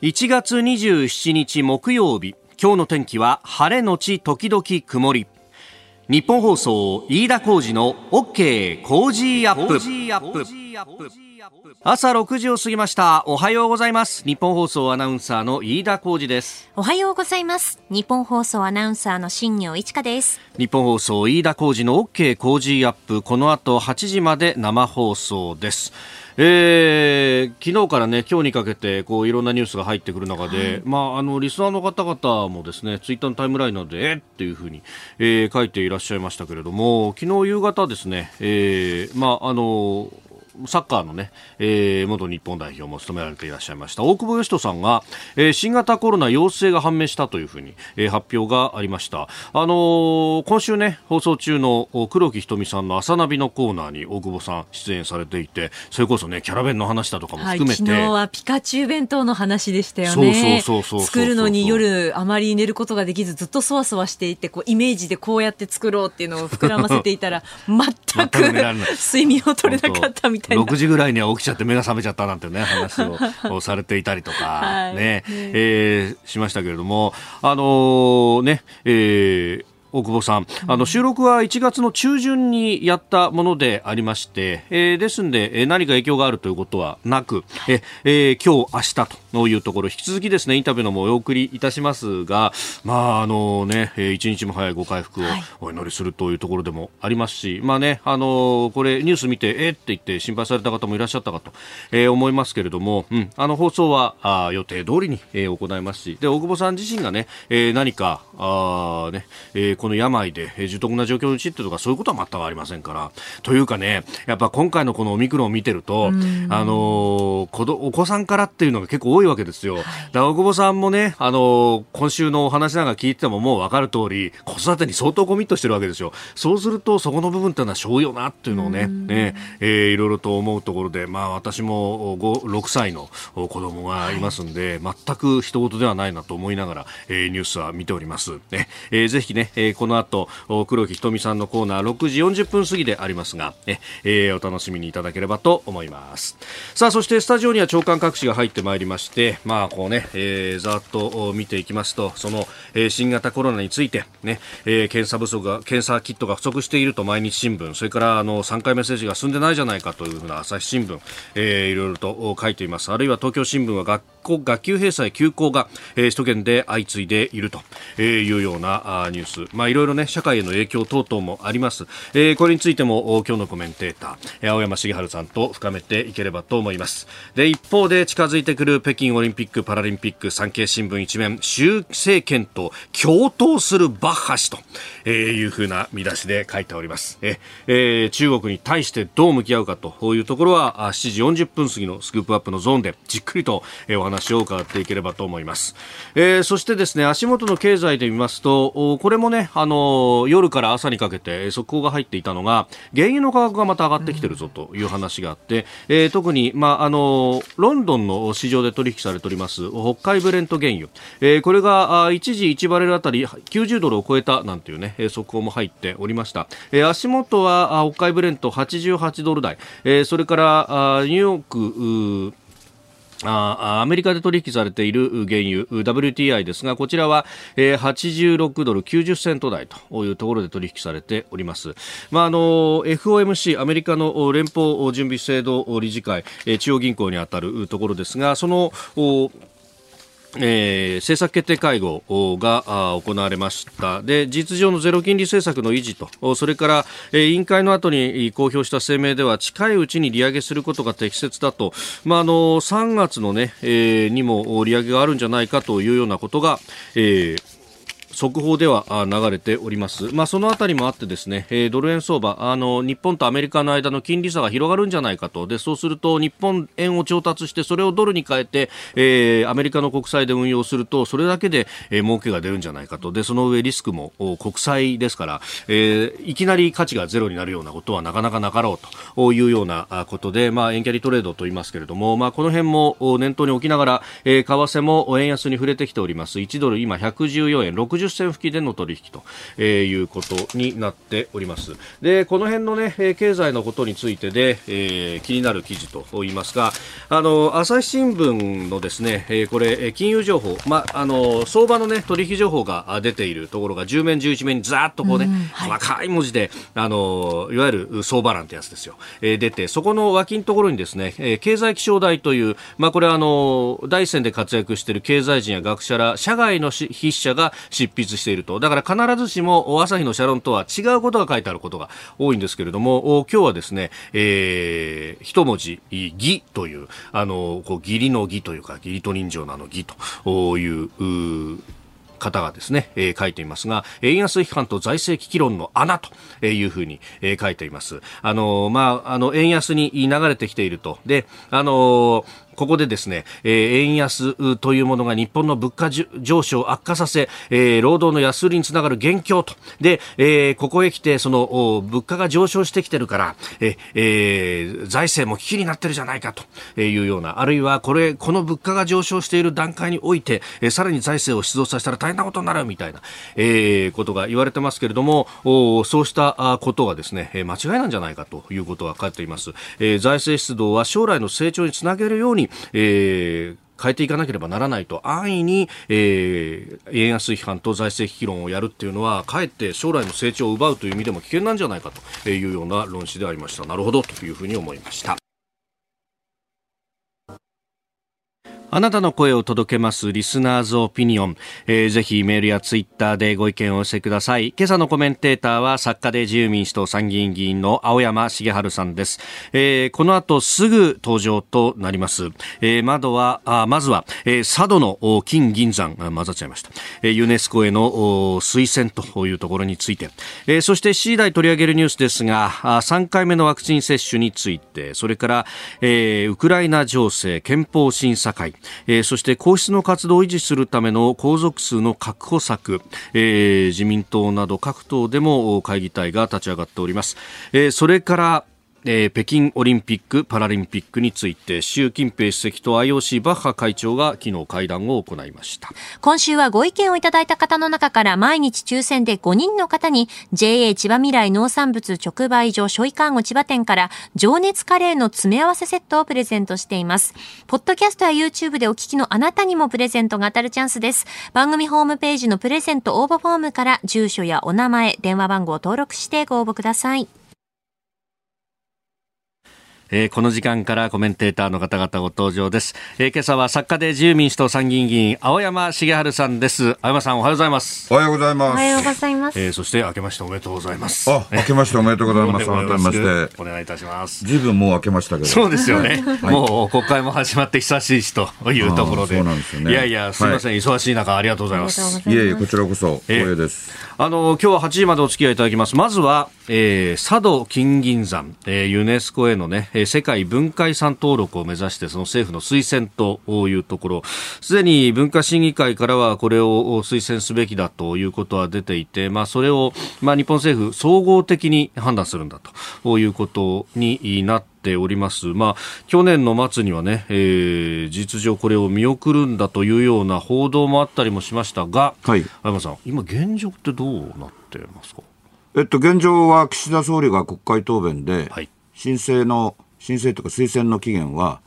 1月27日木曜日今日の天気は晴れのち時々曇り。日本放送飯田浩二の OK 工事アップ。朝6時を過ぎました。おはようございます。日本放送アナウンサーの飯田浩二です。おはようございます。日本放送アナウンサーの新業一華です。日本放送飯田浩二の OK 工事アップ。この後8時まで生放送ですえー、昨日からね今日にかけてこういろんなニュースが入ってくる中で、はい、まああのリスナーの方々もですねツイッターのタイムラインなどでえっていうふうに、えー、書いていらっしゃいましたけれども昨日夕方ですね、えー、まああのサッカーのね、えー、元日本代表も務められていらっしゃいました大久保嘉人さんが、えー、新型コロナ陽性が判明したというふうに、えー、発表がありました。あのー、今週ね、放送中の黒木瞳さんの朝ナビのコーナーに大久保さん出演されていて、それこそね、キャラ弁の話だとかも含めて。はい、昨日はピカチュウ弁当の話でしたよね。そうそうそう作るのに夜あまり寝ることができず、ずっとそわそわしていて、こうイメージでこうやって作ろうっていうのを膨らませていたら、全く睡眠を取れなかったみたいな。6時ぐらいには起きちゃって目が覚めちゃったなんてね話をされていたりとか はい、ね、えー、しましたけれども。あのー、ね、えー大久保さん、あの収録は1月の中旬にやったものでありまして、えー、ですんで、えー、何か影響があるということはなく、ええー、今日、明日というところ、引き続きですね、インタビューのもお送りいたしますが、まあ、あのね、一日も早いご回復をお祈りするというところでもありますし、はい、まあね、あのこれニュース見て、えー、って言って心配された方もいらっしゃったかと、えー、思いますけれども、うん、あの放送はあ予定通りに、えー、行いますし、で、大久保さん自身がね、えー、何か、あね、えー、この病で重篤な状況に陥ってとかそういうことは全くありませんからというかねやっぱ今回のこのオミクロンを見てると、あのー、お子さんからっていうのが結構多いわけですよ、はい、だ大久保さんもね、あのー、今週のお話なんか聞いててももう分かる通り子育てに相当コミットしてるわけですよ。そうするとそこの部分っていうのはしょうよなっていうのをねね、えー、いろいろと思うところで、まあ、私も6歳の子供がいますんで、はい、全く人事ではないなと思いながら、えー、ニュースは見ております、ね。えー、ぜひね、えー、この後と黒木ひとみさんのコーナー6時40分過ぎでありますがえ、えー、お楽しみにいただければと思います。さあそしてスタジオには長官各紙が入ってまいりましてまあこうね、えー、ざっと見ていきますとその、えー、新型コロナについてね、えー、検査不足が検査キットが不足していると毎日新聞それからあの3回メッセージが進んでないじゃないかというふうな朝日新聞、えー、いろいろと書いています。あるいは東京新聞は学校学級閉鎖休校が、えー、首都圏で相次いでいるというようなあニュース。まあいろいろね社会への影響等々もあります、えー、これについても今日のコメンテーター青山茂春さんと深めていければと思います。で一方で近づいてくる北京オリンピック・パラリンピック産経新聞一面習政権と共闘するバッハ氏と、えー、いうふうな見出しで書いております。え、えー、中国に対してどう向き合うかというところは7時40分過ぎのスクープアップのゾーンでじっくりとお話を伺っていければと思います、えー、そしてですね足元の経済で見ますとこれもねあの夜から朝にかけて速報が入っていたのが原油の価格がまた上がってきてるぞという話があって、うん、えー、特に、まあ、あのロンドンの市場で取引されております北海ブレント原油、えー、これが一時1バレルあたり90ドルを超えたなんていうね速報も入っておりました、えー、足元は北海ブレント88ドル台、えー、それからニューヨークあアメリカで取引されている原油 WTI ですがこちらは、えー、86ドル90セント台というところで取引されております、まあ、あの FOMC アメリカの連邦準備制度理事会、えー、中央銀行にあたるところですがそのえー、政策決定会合が行われました。で事実上のゼロ金利政策の維持とそれから、えー、委員会の後に公表した声明では近いうちに利上げすることが適切だと、まあ、あの3月のね、えー、にも利上げがあるんじゃないかというようなことが、えー速報では流れております。まあ、そのあたりもあってですね、えー、ドル円相場、あの、日本とアメリカの間の金利差が広がるんじゃないかと。で、そうすると日本円を調達して、それをドルに変えて、えー、アメリカの国債で運用すると、それだけで、えー、儲けが出るんじゃないかと。で、その上リスクも国債ですから、えー、いきなり価値がゼロになるようなことはなかなかなかろうというようなことで、まあ、円キャリトレードと言いますけれども、まあ、この辺も念頭に置きながら、えー、為替も円安に触れてきております。1ドル今114円60 60銭付きでの取引と、えー、いうことになっております。でこの辺のね経済のことについてで、えー、気になる記事と言いますかあの朝日新聞のですね、えー、これ金融情報まあの相場のね取引情報が出ているところが10面11面にざっとこうね、うんはい、細かい文字であのいわゆる相場欄ってやつですよ、えー、出てそこの脇のところにですね、えー、経済気象台というまあこれはあの第一線で活躍している経済人や学者ら社外の筆者が執筆筆していると。だから必ずしも朝日の社論とは違うことが書いてあることが多いんですけれども今日はですね、えー、一文字義というあのこう義理の義というか義理と人情のあの義という方がですね、えー、書いていますが、円安批判と財政危機論の穴というふうに、えー、書いています。あの、まあ、あの、円安に流れてきていると。で、あのここでですね、えー、円安というものが日本の物価上昇を悪化させ、えー、労働の安売りにつながる元凶と。で、えー、ここへ来て、その、物価が上昇してきてるから、ええー、財政も危機になってるじゃないかというような、あるいはこれ、この物価が上昇している段階において、えー、さらに財政を出動させたら大変なことになるみたいな、えー、ことが言われてますけれども、そうしたことがですね、間違いなんじゃないかということが書かれています。えー、財政出動は将来の成長につなげるように、えー変えていかなければならないと安易に、えー、円安批判と財政危機論をやるっていうのはかえって将来の成長を奪うという意味でも危険なんじゃないかというような論旨でありましたなるほどというふうに思いましたあなたの声を届けますリスナーズオピニオン、えー、ぜひメールやツイッターでご意見をお寄せください。今朝のコメンテーターは作家で自由民主党参議院議員の青山茂春さんです、えー、この後すぐ登場となります、えー、窓はあまずは、えー、佐渡の金銀山混ざっちゃいました、えー、ユネスコへの推薦というところについて、えー、そして7時台取り上げるニュースですがあ3回目のワクチン接種について。それから、えー、ウクライナ情勢憲法審査会。えー、そして皇室の活動を維持するための皇族数の確保策、えー、自民党など各党でも会議体が立ち上がっております、えー、それからえー、北京オリンピック・パラリンピックについて習近平主席と IOC バッハ会長が昨日会談を行いました。今週はご意見をいただいた方の中から毎日抽選で5人の方に JA 千葉未来農産物直売所ショイカーゴ千葉店から情熱カレーの詰め合わせセットをプレゼントしています。ポッドキャストや YouTube でお聞きのあなたにもプレゼントが当たるチャンスです。番組ホームページのプレゼント応募フォームから住所やお名前電話番号を登録してご応募ください。えー、この時間からコメンテーターの方々ご登場です、えー、今朝は作家で自由民主党参議院議員青山茂春さんです。青山さんおはようございます。おはようございます。おはようございます、えー、そして明けましておめでとうございます。あ明けましておめでとうございます。改めまして。お願いいたします。ずいぶんもう明けましたけど。そうですよね、はい、もう国会も始まって久しいしというところで。そうなんですよね。いやいやすみません、はい、忙しい中ありがとうございます。いえいえこちらこそ光栄です、あの今日は8時までお付き合いいただきます。まずは、えー、佐渡金銀山、えー、ユネスコへのね世界文化遺産登録を目指してその政府の推薦というところ。すでに文化審議会からはこれを推薦すべきだということは出ていて、まあ、それを、まあ、日本政府総合的に判断するんだということになってております。まあ、去年の末にはね、えー、事実上これを見送るんだというような報道もあったりもしましたが、はい、山さん、今現状ってどうなってますか？えっと、現状は岸田総理が国会答弁で、はい、申請の、申請とか推薦の期限は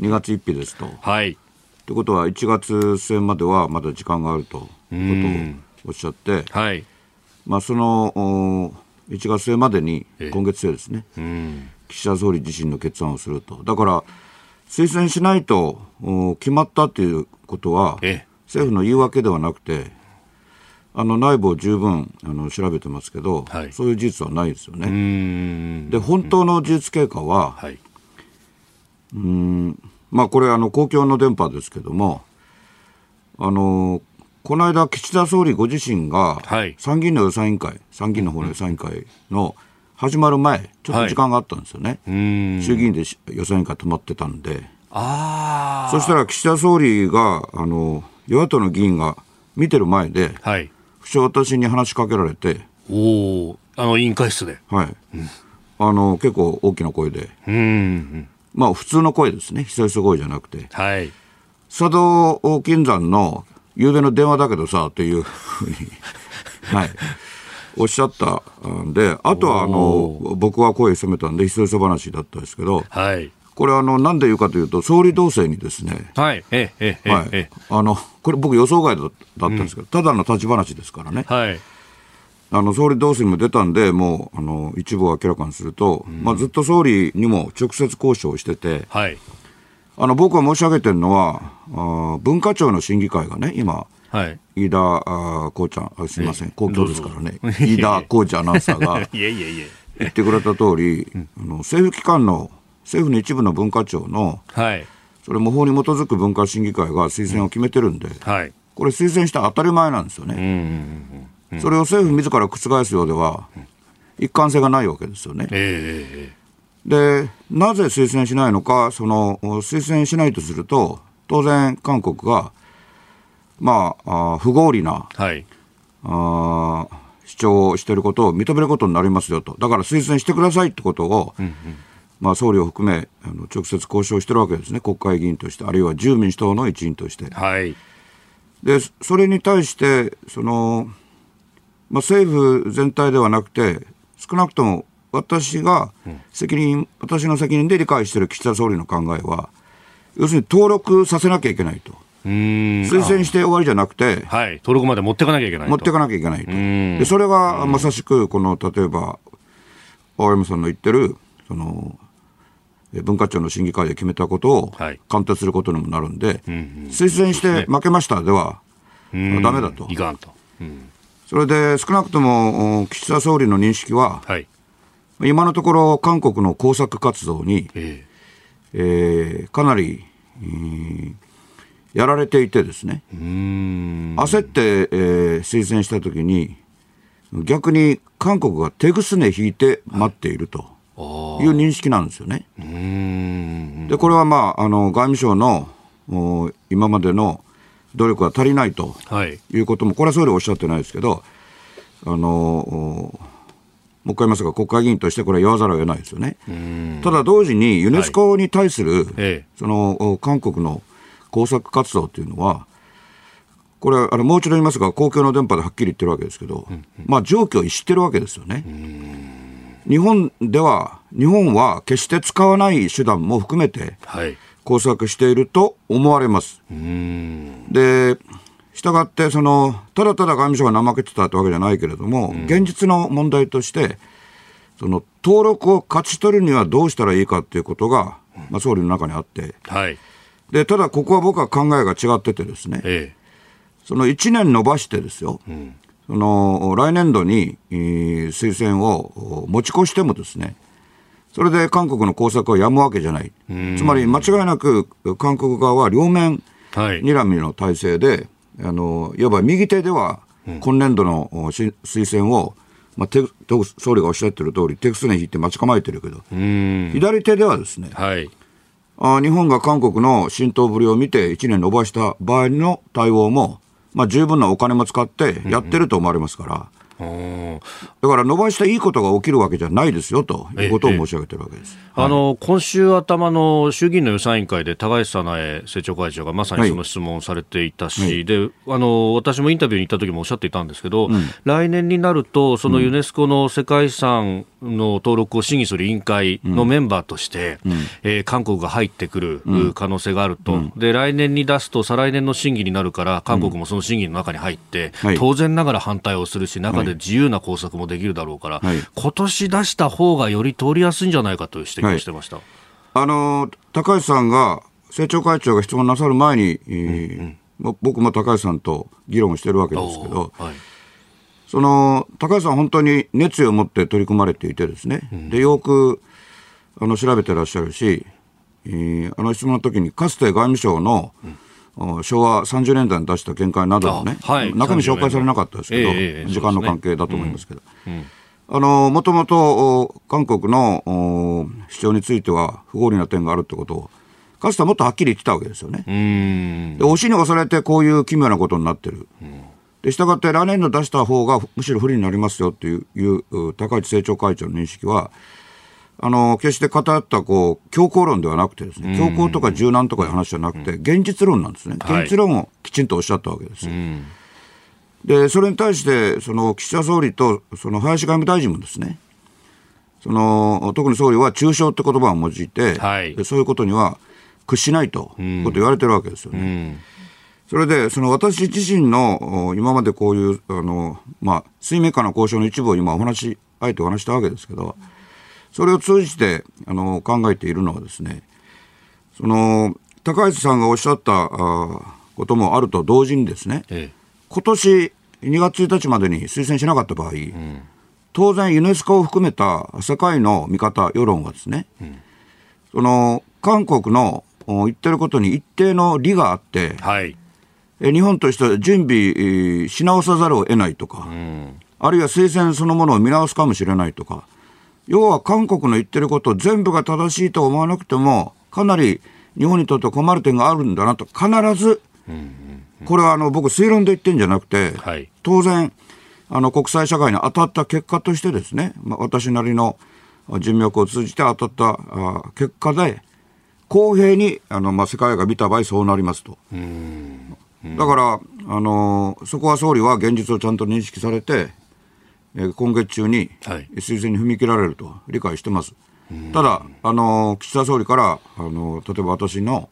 2月1日ですと。はい。ということは1月末まではまだ時間があるということをおっしゃって、はい。まあ、その1月末までに今月末ですね、岸田総理自身の決断をすると。だから、推薦しないと決まったということは、政府の言い訳ではなくて、あの内部を十分あの調べてますけど、はい、そういう事実はないですよね。で、本当の事実経過は、はい、うんまあ、これあの、公共の電波ですけども、あのこの間、岸田総理ご自身が、参議院の予算委員会、参議院の方の予算委員会の始まる前、ちょっと時間があったんですよね、はい、衆議院で予算委員会止まってたんで、あそしたら岸田総理があの、与野党の議員が見てる前で、はい、私に話しかけられて、おあの委員会室で、はい、うん、あの結構大きな声で、うん、まあ、普通の声ですね、ひそひそ声じゃなくて、はい、佐渡金山の夕べの電話だけどさというふうに、はい、おっしゃったんで、あとはあの僕は声攻めたんで、ひそひそ話だったんですけど、はい、これあの、なんで言うかというと、総理同棲にですね、はい、ええ、えはい、えあのこれ、僕、予想外だったんですけど、うん、ただの立ち話ですからね。はい。あの総理同棲にも出たんで、もうあの一部を明らかにすると、うん、まあ、ずっと総理にも直接交渉してて、はい、あの僕が申し上げてるのはあ、文化庁の審議会がね、今、はい、飯田あこうちゃん、すみません、公共ですからね、飯田こうちゃんアナウンサーが 言ってくれた通り、あの政府機関の、政府の一部の文化庁の、はい、それも法に基づく文化審議会が推薦を決めてるんで、はい、これ、推薦したら当たり前なんですよね。それを政府自ら覆すようでは、一貫性がないわけですよね。えーで、なぜ推薦しないのか、その推薦しないとすると、当然、韓国が、まあ、あ不合理な、はい、あ主張をしていることを認めることになりますよと、だから推薦してくださいってことを、うんうん、まあ、総理を含めあの、直接交渉してるわけですね、国会議員として、あるいは自由民主党の一員として。はい、でそれに対してその、まあ、政府全体ではなくて、少なくとも私が責任、うん、私の責任で理解している岸田総理の考えは、要するに登録させなきゃいけないと。推薦して終わりじゃなくて、はい、登録まで持っていかなきゃいけない持っていかなきゃいけないと。でそれがまさしく、この例えば、青山さんの言ってる、その、文化庁の審議会で決めたことを鑑定することにもなるんで、はい推薦して負けましたでは、ね、だめだと。いかんと。うん。それで少なくとも岸田総理の認識は、はい、今のところ韓国の工作活動に、えー、えー、かなり、えー、やられていてですね、焦って、えー、推薦したときに、逆に韓国が手ぐすね引いて待っていると。いう認識なんですよね。で、これはまあ、あの外務省の今までの努力が足りないとい。うことも、これは総理おっしゃってないですけど、あのもう一回言いますが、国会議員としてこれは言わざるを得ないですよね。ただ同時にユネスコに対する、はい、その韓国の工作活動というのは、これあのもう一度言いますが、公共の電波ではっきり言ってるわけですけど、うんうん、まあ、状況を知ってるわけですよね。日本では、日本は決して使わない手段も含めて、はい。工作していると思われます。で、したがって、その、ただただ外務省が怠けてたってわけじゃないけれども、現実の問題として、その、登録を勝ち取るにはどうしたらいいかっていうことが、まあ、総理の中にあって、はい、で、ただここは僕は考えが違っててですね、ええ、その1年延ばしてですよ、うん、その、来年度に、推薦を持ち越してもですね、それで韓国の工作をやむわけじゃない。つまり間違いなく韓国側は両面睨みの体制で、はい、あの、いわば右手では今年度の推薦を、まあ、総理がおっしゃってる通り、手くすね引いて待ち構えてるけど、左手ではですね、はい、あ日本が韓国の浸透ぶりを見て1年延ばした場合の対応も、まあ、十分なお金も使ってやってると思われますから、だから伸ばしたいいことが起きるわけじゃないですよということを申し上げてるわけです、あの今週頭の衆議院の予算委員会で高市早苗政調会長がまさにその質問をされていたし、はい、であの私もインタビューに行った時もおっしゃっていたんですけど、うん、来年になると、そのユネスコの世界遺産の登録を審議する委員会のメンバーとして、うん、えー、韓国が入ってくる可能性があると、うん、で来年に出すと再来年の審議になるから、韓国もその審議の中に入って、当然ながら反対をするし、中でで自由な工作もできるだろうから、はい、今年出した方がより通りやすいんじゃないかという指摘をしてました、はい、あの高橋さんが、政調会長が質問なさる前に、うんうん、僕も高橋さんと議論してるわけですけど、はい、その高橋さん、本当に熱意を持って取り組まれていて、ですね、うん、でよくあの調べてらっしゃるし、えー、あの質問の時に、かつて外務省の、うん。昭和30年代に出した見解などのね、はい、中身紹介されなかったですけど、えー、時間の関係だと思いますけど、あの、もともと韓国の主張については不合理な点があるってことを、かつてはもっとはっきり言ってたわけですよね。で、押しに押されてこういう奇妙なことになってる。で、したがって来年度出した方がむしろ不利になりますよっていういう高市政調会長の認識は、あの、決して偏ったこう強硬論ではなくてですね、強硬とか柔軟とかいう話じゃなくて、現実論なんですね。現実論をきちんとおっしゃったわけです。で、それに対して、その岸田総理とその林外務大臣もですね、その特に総理は中傷って言葉を用いて、はい、でそういうことには屈しないということを言われてるわけですよね。うんそれで、その私自身の今までこういう、あの、まあ、水面下の交渉の一部を今お話、あえてお話したわけですけど、それを通じて、あの、考えているのはですね、その、高市さんがおっしゃったあこともあると同時にですね、ええ、今年2月1日までに推薦しなかった場合、うん、当然ユネスコを含めた世界の見方、世論はですね、うん、その、韓国の言ってることに一定の利があって、はい日本としては準備し直さざるを得ないとか、うん、あるいは推薦そのものを見直すかもしれないとか、要は韓国の言ってること全部が正しいと思わなくても、かなり日本にとって困る点があるんだなと、必ず、これはあの僕、推論で言ってるんじゃなくて、はい、当然、あの国際社会に当たった結果としてですね、まあ、私なりの人脈を通じて当たったあ結果で、公平にあの、まあ、世界が見た場合そうなりますと。だから、あのー、そこは総理は現実をちゃんと認識されて、えー、今月中に推薦に踏み切られると理解してます。ただ、あのー、岸田総理から、あの例えば私の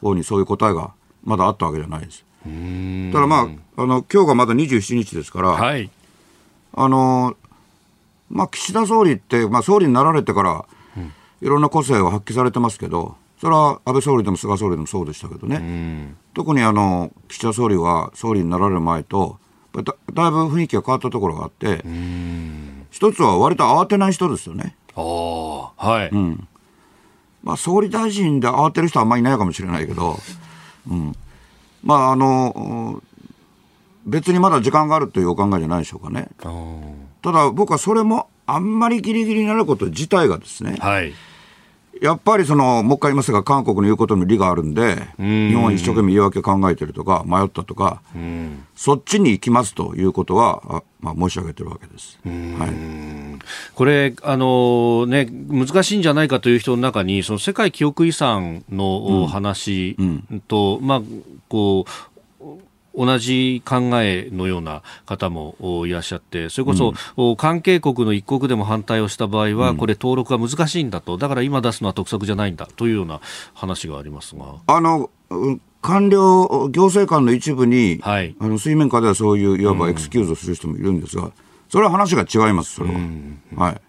方にそういう答えがまだあったわけじゃないです。ただまあ、あの今日がまだ27日ですから、はい、あのまあ、岸田総理って、まあ、総理になられてから、いろんな個性を発揮されてますけど、それは安倍総理でも菅総理でもそうでしたけどね、特にあの岸田総理は総理になられる前とだ、だいぶ雰囲気が変わったところがあって、一つは割と慌てない人ですよね。はい、うん。まあ、総理大臣で慌てる人はあんまりいないかもしれないけど、うん、まああの別にまだ時間があるというお考えじゃないでしょうかね。ただ僕はそれもあんまりギリギリになること自体がですね、はいやっぱりその、もう一回言いますが、韓国の言うことに利があるんで、日本は一生懸命言い訳考えてるとか、迷ったとか、そっちに行きますということは、まあ、申し上げてるわけです。はい、これ、あのね、難しいんじゃないかという人の中に、その世界記憶遺産の話と、うん。うん、まあ、こう、同じ考えのような方もいらっしゃって、それこそ、うん、関係国の一国でも反対をした場合は、これ、登録が難しいんだと、だから今出すのは得策じゃないんだというような話がありますが。あの官僚、行政官の一部に、はい、あの水面下ではそういういわばエクスキューズをする人もいるんですが、それは話が違います、それは。はい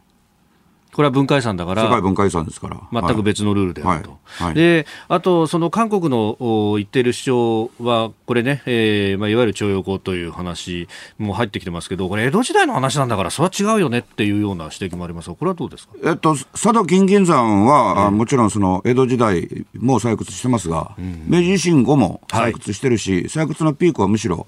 これは文化遺産だから、世界文化遺産ですから、全く別のルールであると、はい。はい、であと、その韓国の言っている主張は、これね、えーまあ、いわゆる徴用工という話も入ってきてますけど、これ、江戸時代の話なんだから、それは違うよねっていうような指摘もありますが、これはどうですか、えっと、佐渡金銀山は、うん、もちろんその江戸時代も採掘してますが、うん、明治維新後も採掘してるし、はい、採掘のピークはむしろ、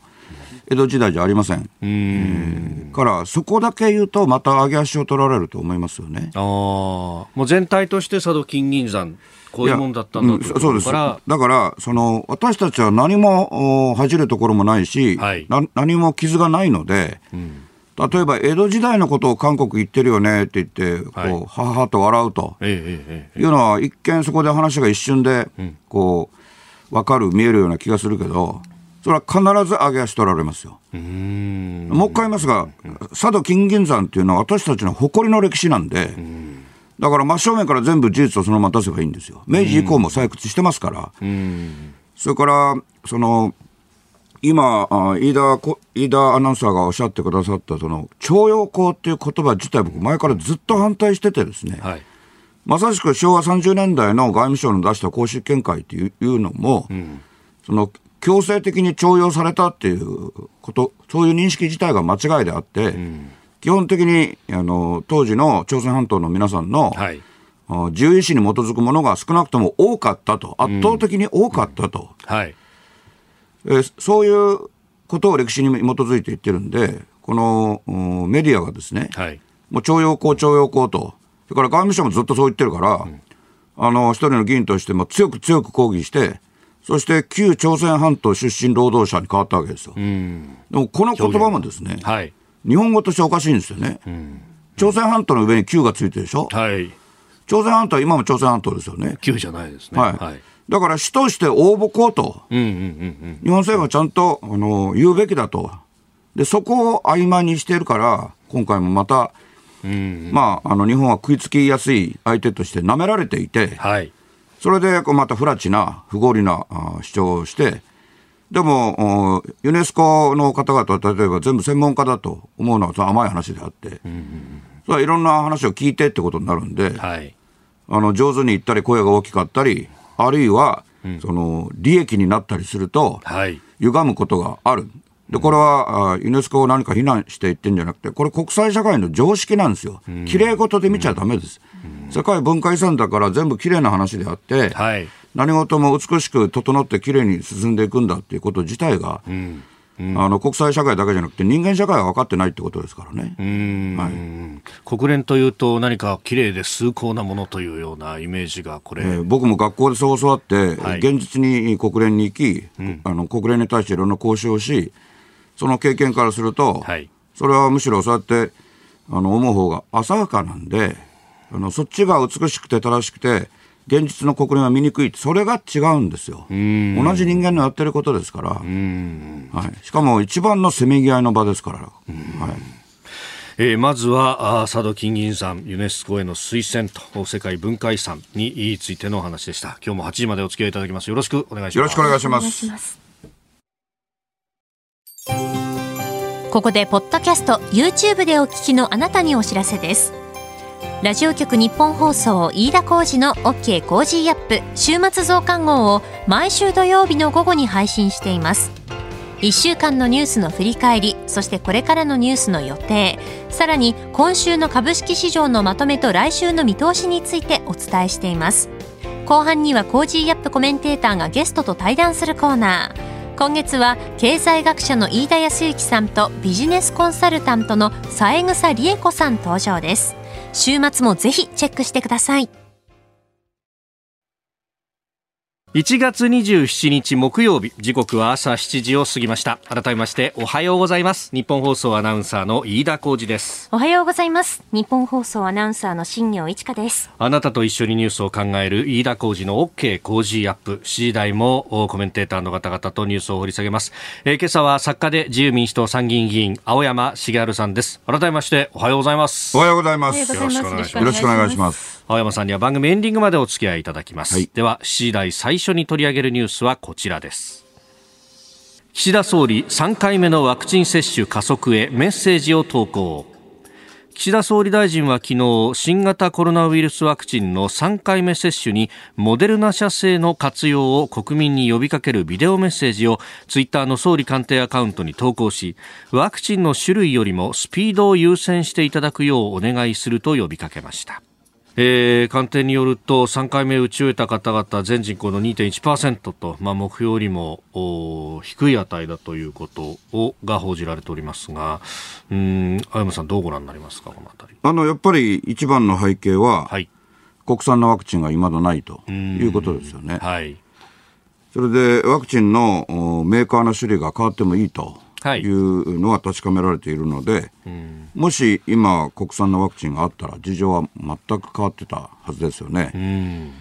江戸時代じゃありません。うん、からそこだけ言うとまた上げ足を取られると思いますよね。あもう全体として佐渡金銀山こういうもんだったんだと、うん、そうです。だからその私たちは何も恥じるところもないし、はい、何も傷がないので、うん、例えば江戸時代のことを韓国言ってるよねって言って、こう、ははと笑うと、いうのは、一見そこで話が一瞬で、こう、分かる、見えるような気がするけど、それは必ず上げ足取られますよ。もう一回言いますが、佐渡金銀山っていうのは私たちの誇りの歴史なんで、だから真正面から全部事実をそのまま出せばいいんですよ。明治以降も採掘してますから。それから、その、今、飯田、飯田アナウンサーがおっしゃってくださった、その、徴用工っていう言葉自体僕前からずっと反対しててですね、はい、まさしく昭和30年代の外務省の出した公式見解っていうのも、うん、その強制的に徴用されたっていうこと、そういう認識自体が間違いであって、うん、基本的にあの当時の朝鮮半島の皆さんの、はい、自由意志に基づくものが少なくとも多かったと、圧倒的に多かったと、うん、はい。えそういうことを歴史に基づいて言ってるんで、このメディアがですね、はい、もう徴用工、徴用工と、それから外務省もずっとそう言ってるから、うん、あの一人の議員としても強く強く抗議して、そして旧朝鮮半島出身労働者に変わったわけですよ。でもこの言葉もですね、はい、日本語としておかしいんですよね。朝鮮半島の上に旧がついてるでしょ？はい、朝鮮半島は今も朝鮮半島ですよね。旧じゃないですね。はい。はい、だから主として応募こうと、日本政府はちゃんとあの言うべきだとで、そこを曖昧にしているから、今回もまた、うん、まあ、あの日本は食いつきやすい相手として舐められていて、はい、それでまた不埒な、不合理な主張をして、でも、ユネスコの方々は例えば全部専門家だと思うのは甘い話であって、うん、それはいろんな話を聞いてってことになるんで、はい、あの上手に言ったり、声が大きかったり、あるいは、うん、その利益になったりすると、はい、歪むことがある。で、これは、ユネスコを何か非難して言ってんじゃなくて、これ国際社会の常識なんですよ。綺麗事で見ちゃだめです。世界文化遺産だから全部綺麗な話であって、はい、何事も美しく整って綺麗に進んでいくんだっていうこと自体が、うん。うん、あの国際社会だけじゃなくて人間社会が分かってないってことですからね、はい、国連というと何か綺麗で崇高なものというようなイメージがこれ、えー、僕も学校でそう教わって、はい、現実に国連に行き、うん、あの国連に対していろんな交渉をしその経験からすると、はい、それはむしろそうやってあの思う方が浅はかなんであのそっちが美しくて正しくて現実の国連は見にくいそれが違うんですよ。同じ人間のやってることですから、はい、しかも一番のせめぎ合いの場ですから、はい。えー、まずは佐渡金銀山ユネスコへの推薦と世界文化遺産についてのお話でした。今日も8時までお付き合いいただきます。よろしくお願いします。よろしくお願いしますここでポッドキャスト YouTube でお聞きのあなたにお知らせです。ラジオ局ニッポン放送飯田浩司の OK コージーアップ週末増刊号を毎週土曜日の午後に配信しています。1週間のニュースの振り返りそしてこれからのニュースの予定さらに今週の株式市場のまとめと来週の見通しについてお伝えしています。後半には Cozy up コメンテーターがゲストと対談するコーナー。今月は経済学者の飯田康之さんとビジネスコンサルタントの三枝理恵子さん登場です。週末もぜひチェックしてください。1月27日木曜日。時刻は朝7時を過ぎました。改めましておはようございます。日本放送アナウンサーの飯田浩二です。おはようございます。日本放送アナウンサーの新業一華です。あなたと一緒にニュースを考える飯田浩二の OK 工事アップ。7時台もコメンテーターの方々とニュースを掘り下げます、えー、今朝は作家で自由民主党参議院議員青山茂春さんです。改めましておはようございます。おはようございます。よろしくお願いします青山さんには番組エンディングまでお付き合いいただきます、はい、では7時台最初に取り上げるニュースはこちらです。岸田総理3回目のワクチン接種加速へメッセージを投稿。岸田総理大臣は昨日新型コロナウイルスワクチンの3回目接種にモデルナ社製の活用を国民に呼びかけるビデオメッセージをツイッターの総理官邸アカウントに投稿しワクチンの種類よりもスピードを優先していただくようお願いすると呼びかけましたえー、官邸によると3回目打ち終えた方々全人口の2.1%と、まあ、目標よりも低い値だということをが報じられておりますがうん青山さんどうご覧になりますかこの辺り。あのやっぱり一番の背景は、はい、国産のワクチンがいまだないということですよね。はい、それでワクチンのメーカーの種類が変わってもいいとい。うのは確かめられているので、はい、もし今、国産のワクチンがあったら、事情は全く変わってたはずですよね。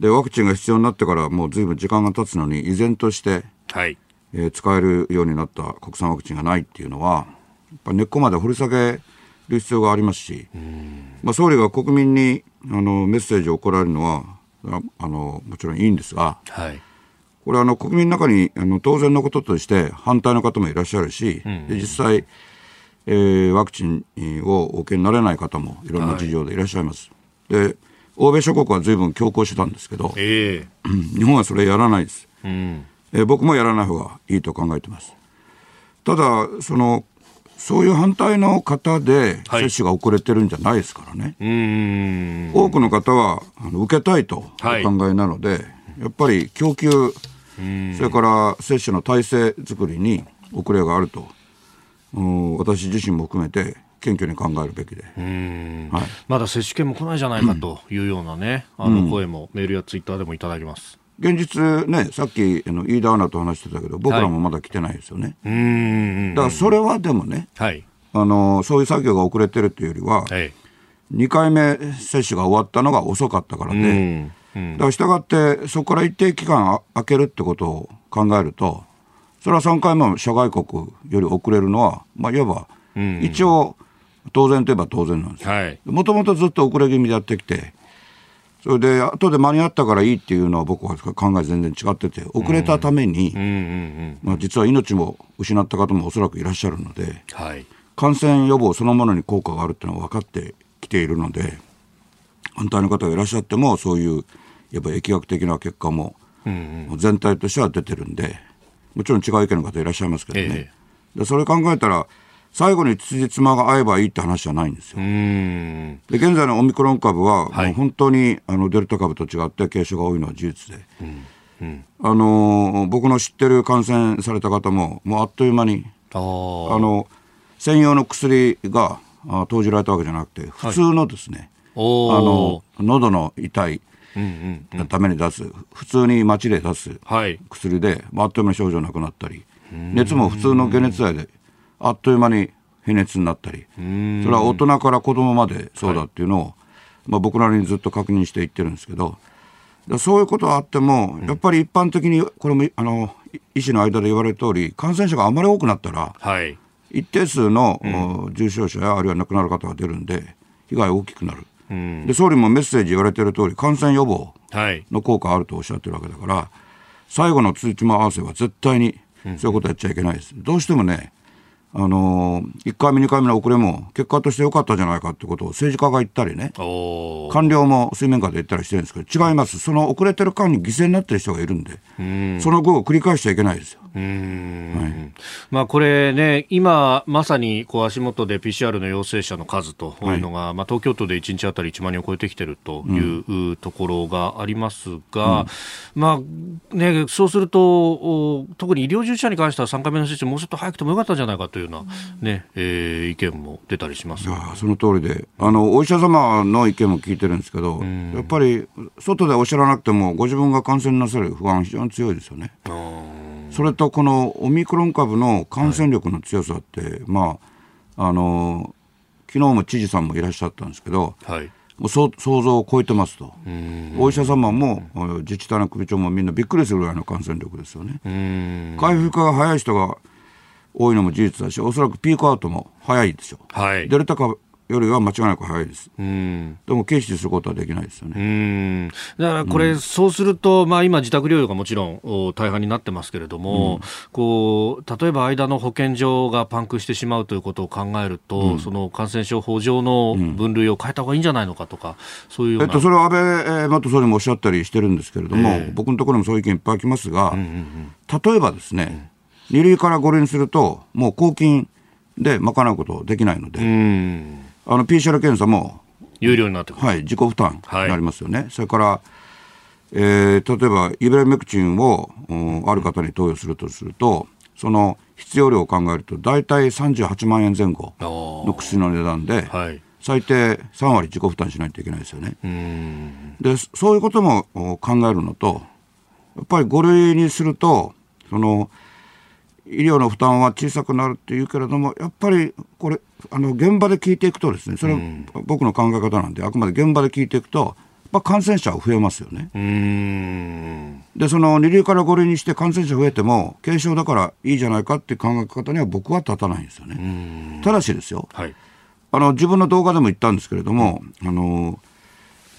で、ワクチンが必要になってからもうずいぶん時間が経つのに、依然として、はい。えー、使えるようになった国産ワクチンがないっていうのは、やっぱ根っこまで掘り下げる必要がありますし、まあ、総理が国民にあのメッセージを送られるのはあのもちろんいいんですが、はい、これあの国民の中にあの当然のこととして反対の方もいらっしゃるし、うん、で実際、えー、ワクチンをお受けになれない方もいろんな事情でいらっしゃいます。はい、で欧米諸国はずいぶん強行してたんですけど、えー、日本はそれやらないです、うん、えー、僕もやらない方がいいと考えてます。ただそのそういう反対の方で接種が遅れてるんじゃないですからね、はい、多くの方はあの受けたいとお考えなので、はい、やっぱり供給それから接種の体制作りに遅れがあると、私自身も含めて謙虚に考えるべきで、はい、まだ接種券も来ないじゃないかというようなね、うん、あの声もメールやツイッターでもいただきます。現実ね、さっきあの飯田アナと話してたけど、僕らもまだ来てないですよね。はい、だからそれはでもね、はい、あのそういう作業が遅れてるというよりは、はい、2回目接種が終わったのが遅かったからで、だから従って、そこから一定期間空けるってことを考えると、そそれは3回目の社外国より遅れるのは、まあ、いわば、一応、当然といえば当然なんですもともとずっと遅れ気味でやってきて、それで後で間に合ったからいいっていうのは僕は考え全然違ってて遅れたために、まあ、実は命も失った方もおそらくいらっしゃるので、はい、感染予防そのものに効果があるっていうのは分かってきているので反対の方がいらっしゃってもそういうやっぱ疫学的な結果も全体としては出てるんでもちろん違う意見の方いらっしゃいますけどね、ええ、でそれ考えたら最後に辻褄が合えばいいって話じゃないんですよ。で現在のオミクロン株は、もう本当にあのデルタ株と違って軽症が多いのは事実で、うんうん、あの僕の知ってる感染された方ももうあっという間にあの専用の薬が投じられたわけじゃなくて普通のですね、はい、あの喉の痛いのために出す、普通に街で出す薬で、はい、あっという間に症状なくなったり。熱も普通の解熱剤であっという間に平熱になったり、それは大人から子供までそうだっていうのを、はい、まあ、僕なりにずっと確認していってるんですけど、そういうことはあっても、やっぱり一般的に、これもあの医師の間で言われる通り、感染者があまり多くなったら、はい、一定数の、うん、重症者やあるいは亡くなる方が出るんで、被害大きくなる。うん、で総理もメッセージ言われてる通り、感染予防の効果あるとおっしゃってるわけだから、最後のつじま合わせは絶対にそういうことやっちゃいけないです。どうしてもね、あのー、1回目、2回目の遅れも結果として良かったじゃないかってことを政治家が言ったりね、官僚も水面下で言ったりしてるんですけど、違います、その遅れてる間に犠牲になってる人がいるんで、ん。その後を繰り返しちゃいけないですよ。はい、まあ、これね、今まさにこう足元で PCR の陽性者の数とい。うのが、はい、まあ、東京都で1日当たり1万人を超えてきているというところがありますが、うん、まあね、そうすると、特に医療従事者に関しては3回目の接種、もうちょっと早くてもよかったんじゃないかというような、ねえー、意見も出たりします、ね、その通りで。あの、お医者様の意見も聞いてるんですけど、やっぱり外でおっしゃらなくても、ご自分が感染なさる不安、非常に強いですよね。それとこのオミクロン株の感染力の強さって、はい、まああの昨日も知事さんもいらっしゃったんですけど、はい、もう想像を超えてますと、お医者様も自治体の首長もみんなびっくりするぐらいの感染力ですよね。回復化が早い人が多いのも事実だし、おそらくピークアウトも早いでしょう。はい、デルタ株よりは間違いなく早いです。うん、でも軽視することはできないですよね。うん。だからこれ、そうすると、まあ、今、自宅療養がもちろん大半になってますけれども、うん、こう例えば間の保健所がパンクしてしまうということを考えると、うん、その感染症法上の分類を変えた方がいいんじゃないのかとか、そういうえっと、それは安倍元総理もおっしゃったりしてるんですけれども、えー、僕のところにもそういう意見いっぱい来ますが、うんうんうん、例えばですね、二類から五類にすると、もう公金で賄うことできないので。うんあの PCR 検査も有料になってはい、自己負担になりますよね。はい、それから、えー、例えばイベラメクチンを、うん、ある方に投与するとすると、その必要量を考えると、大体38万円前後の薬の値段で、はい、最低3割自己負担しないといけないですよね。で、そういうことも考えるのと、やっぱり5類にすると、その、医療の負担は小さくなるっていうけれども、やっぱりこれ、あの現場で聞いていくと、ですねそれは僕の考え方なんで、あくまで現場で聞いていくと、まあ、感染者は増えますよね。で、その2類から5類にして感染者増えても、軽症だからいいじゃないかっていう考え方には僕は立たないんですよね。ただしですよ、はい、あの自分の動画でも言ったんですけれども、あの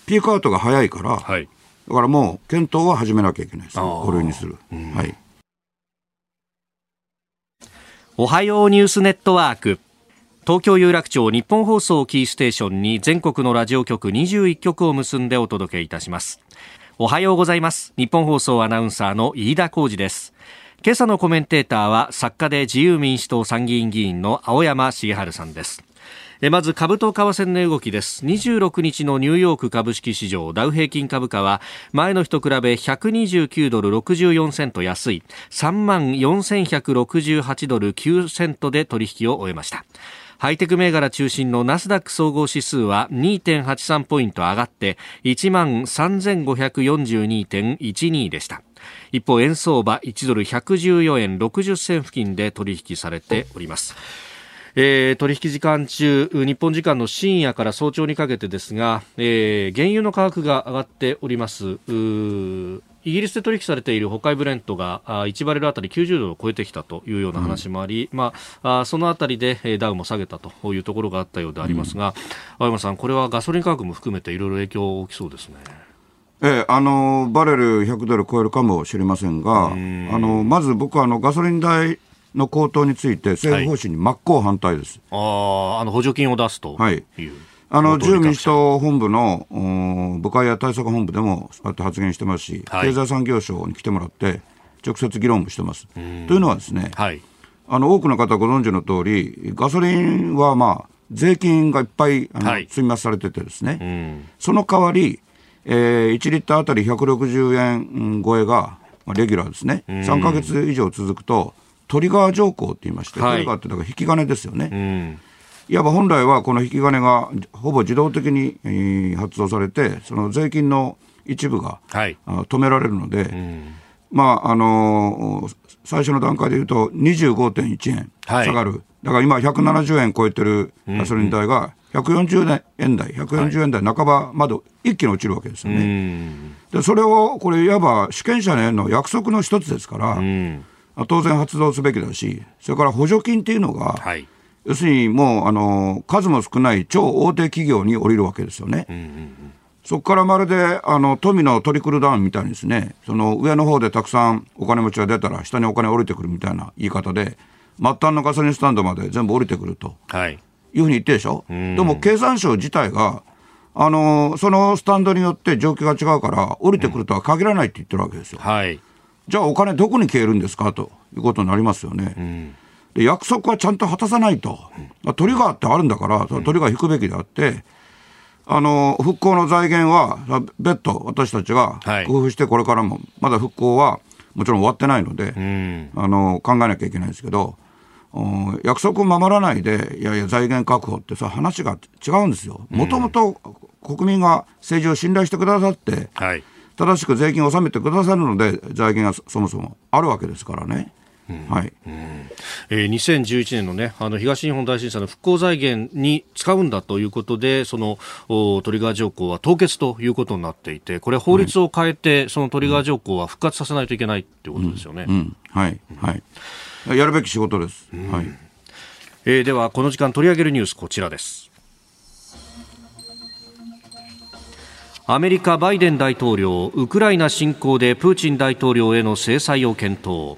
ピークアウトが早いから、はい、だからもう検討は始めなきゃいけないです、5類にする。はいおはようニュースネットワーク。東京有楽町日本放送キーステーションに全国のラジオ局21局を結んでお届けいたします。おはようございます。日本放送アナウンサーの飯田浩二です。今朝のコメンテーターは作家で自由民主党参議院議員の青山茂春さんです。まず株と為替の動きです。26日のニューヨーク株式市場ダウ平均株価は前の日と比べ129ドル64セント安い。3万4168ドル9セントで取引を終えました。ハイテク銘柄中心のナスダック総合指数は2.83ポイント上がって1万3542.12でした。一方円相場1ドル114円60銭付近で取引されております。えー、取引時間中日本時間の深夜から早朝にかけてですが、えー、原油の価格が上がっております。イギリスで取引されている北海ブレントがあ1バレルあたり90ドルを超えてきたというような話もあり、うん、まあ、あそのあたりで、えダウも下げたというところがあったようでありますが、青、うん、山さん、これはガソリン価格も含めていろいろ影響大きそうですね。ええ、あのバレル100ドル超えるかもしれませんが、あのまず僕はあのガソリン代の高騰について、政府方針に真っ向反対です。はい、ああの補助金を出すという。はい。あの自由民主党本部の部会や対策本部でもそうやって発言してますし、はい、経済産業省に来てもらって、直接議論もしてます。というのはですね、はい、あの多くの方ご存知の通り、ガソリンはまあ税金がいっぱいあの、はい、積み増されててですね、その代わり、えー、1リッターあたり160円超えが、まあ、レギュラーですね、3か月以上続くと、トリガー条項って言いまして、トリガーってだから引き金ですよね。いわば本来はこの引き金がほぼ自動的に、えー、発動されて、その税金の一部が、はい、止められるので、うん、まああのー、最初の段階でいうと25.1円下がる、はい、だから今、170円超えてるガソリン代が140円台、140円台半ばまで一気に落ちるわけですよね。でそれを、これ、いわば主権者への約束の一つですから、当然発動すべきだし、それから補助金っていうのが、はい。要するにもうあの数も少ない超大手企業に降りるわけですよね。うんうんうん。そこからまるであの富のトリクルダウンみたいにですね、その上の方でたくさんお金持ちが出たら、下にお金降りてくるみたいな言い方で、末端のガソリンスタンドまで全部降りてくると、はい、いうふうに言ってるでしょ、でも経産省自体が、あのそのスタンドによって状況が違うから、降りてくるとは限らないって言ってるわけですよ。はい、じゃあ、お金どこに消えるんですかということになりますよね。うん。で約束はちゃんと果たさないと、うん、トリガーってあるんだから、トリガー引くべきであって、あの復興の財源は別途私たちが工夫して、これからも、まだ復興はもちろん終わってないので、あの考えなきゃいけないんですけど、約束を守らないで、いやいや、財源確保ってさ、話が違うんですよ。もともと国民が政治を信頼してくださって、はい、正しく税金を納めてくださるので、財源がそもそもあるわけですからね。はい、うん。えー、2011年の,、ね、あの東日本大震災の復興財源に使うんだということでそのトリガー条項は凍結ということになっていてこれ法律を変えて、はい、そのトリガー条項は復活させないといけないということですよね。うん。うん、はい、はい、やるべき仕事です、はい。えー、ではこの時間取り上げるニュースこちらです。アメリカバイデン大統領ウクライナ侵攻でプーチン大統領への制裁を検討。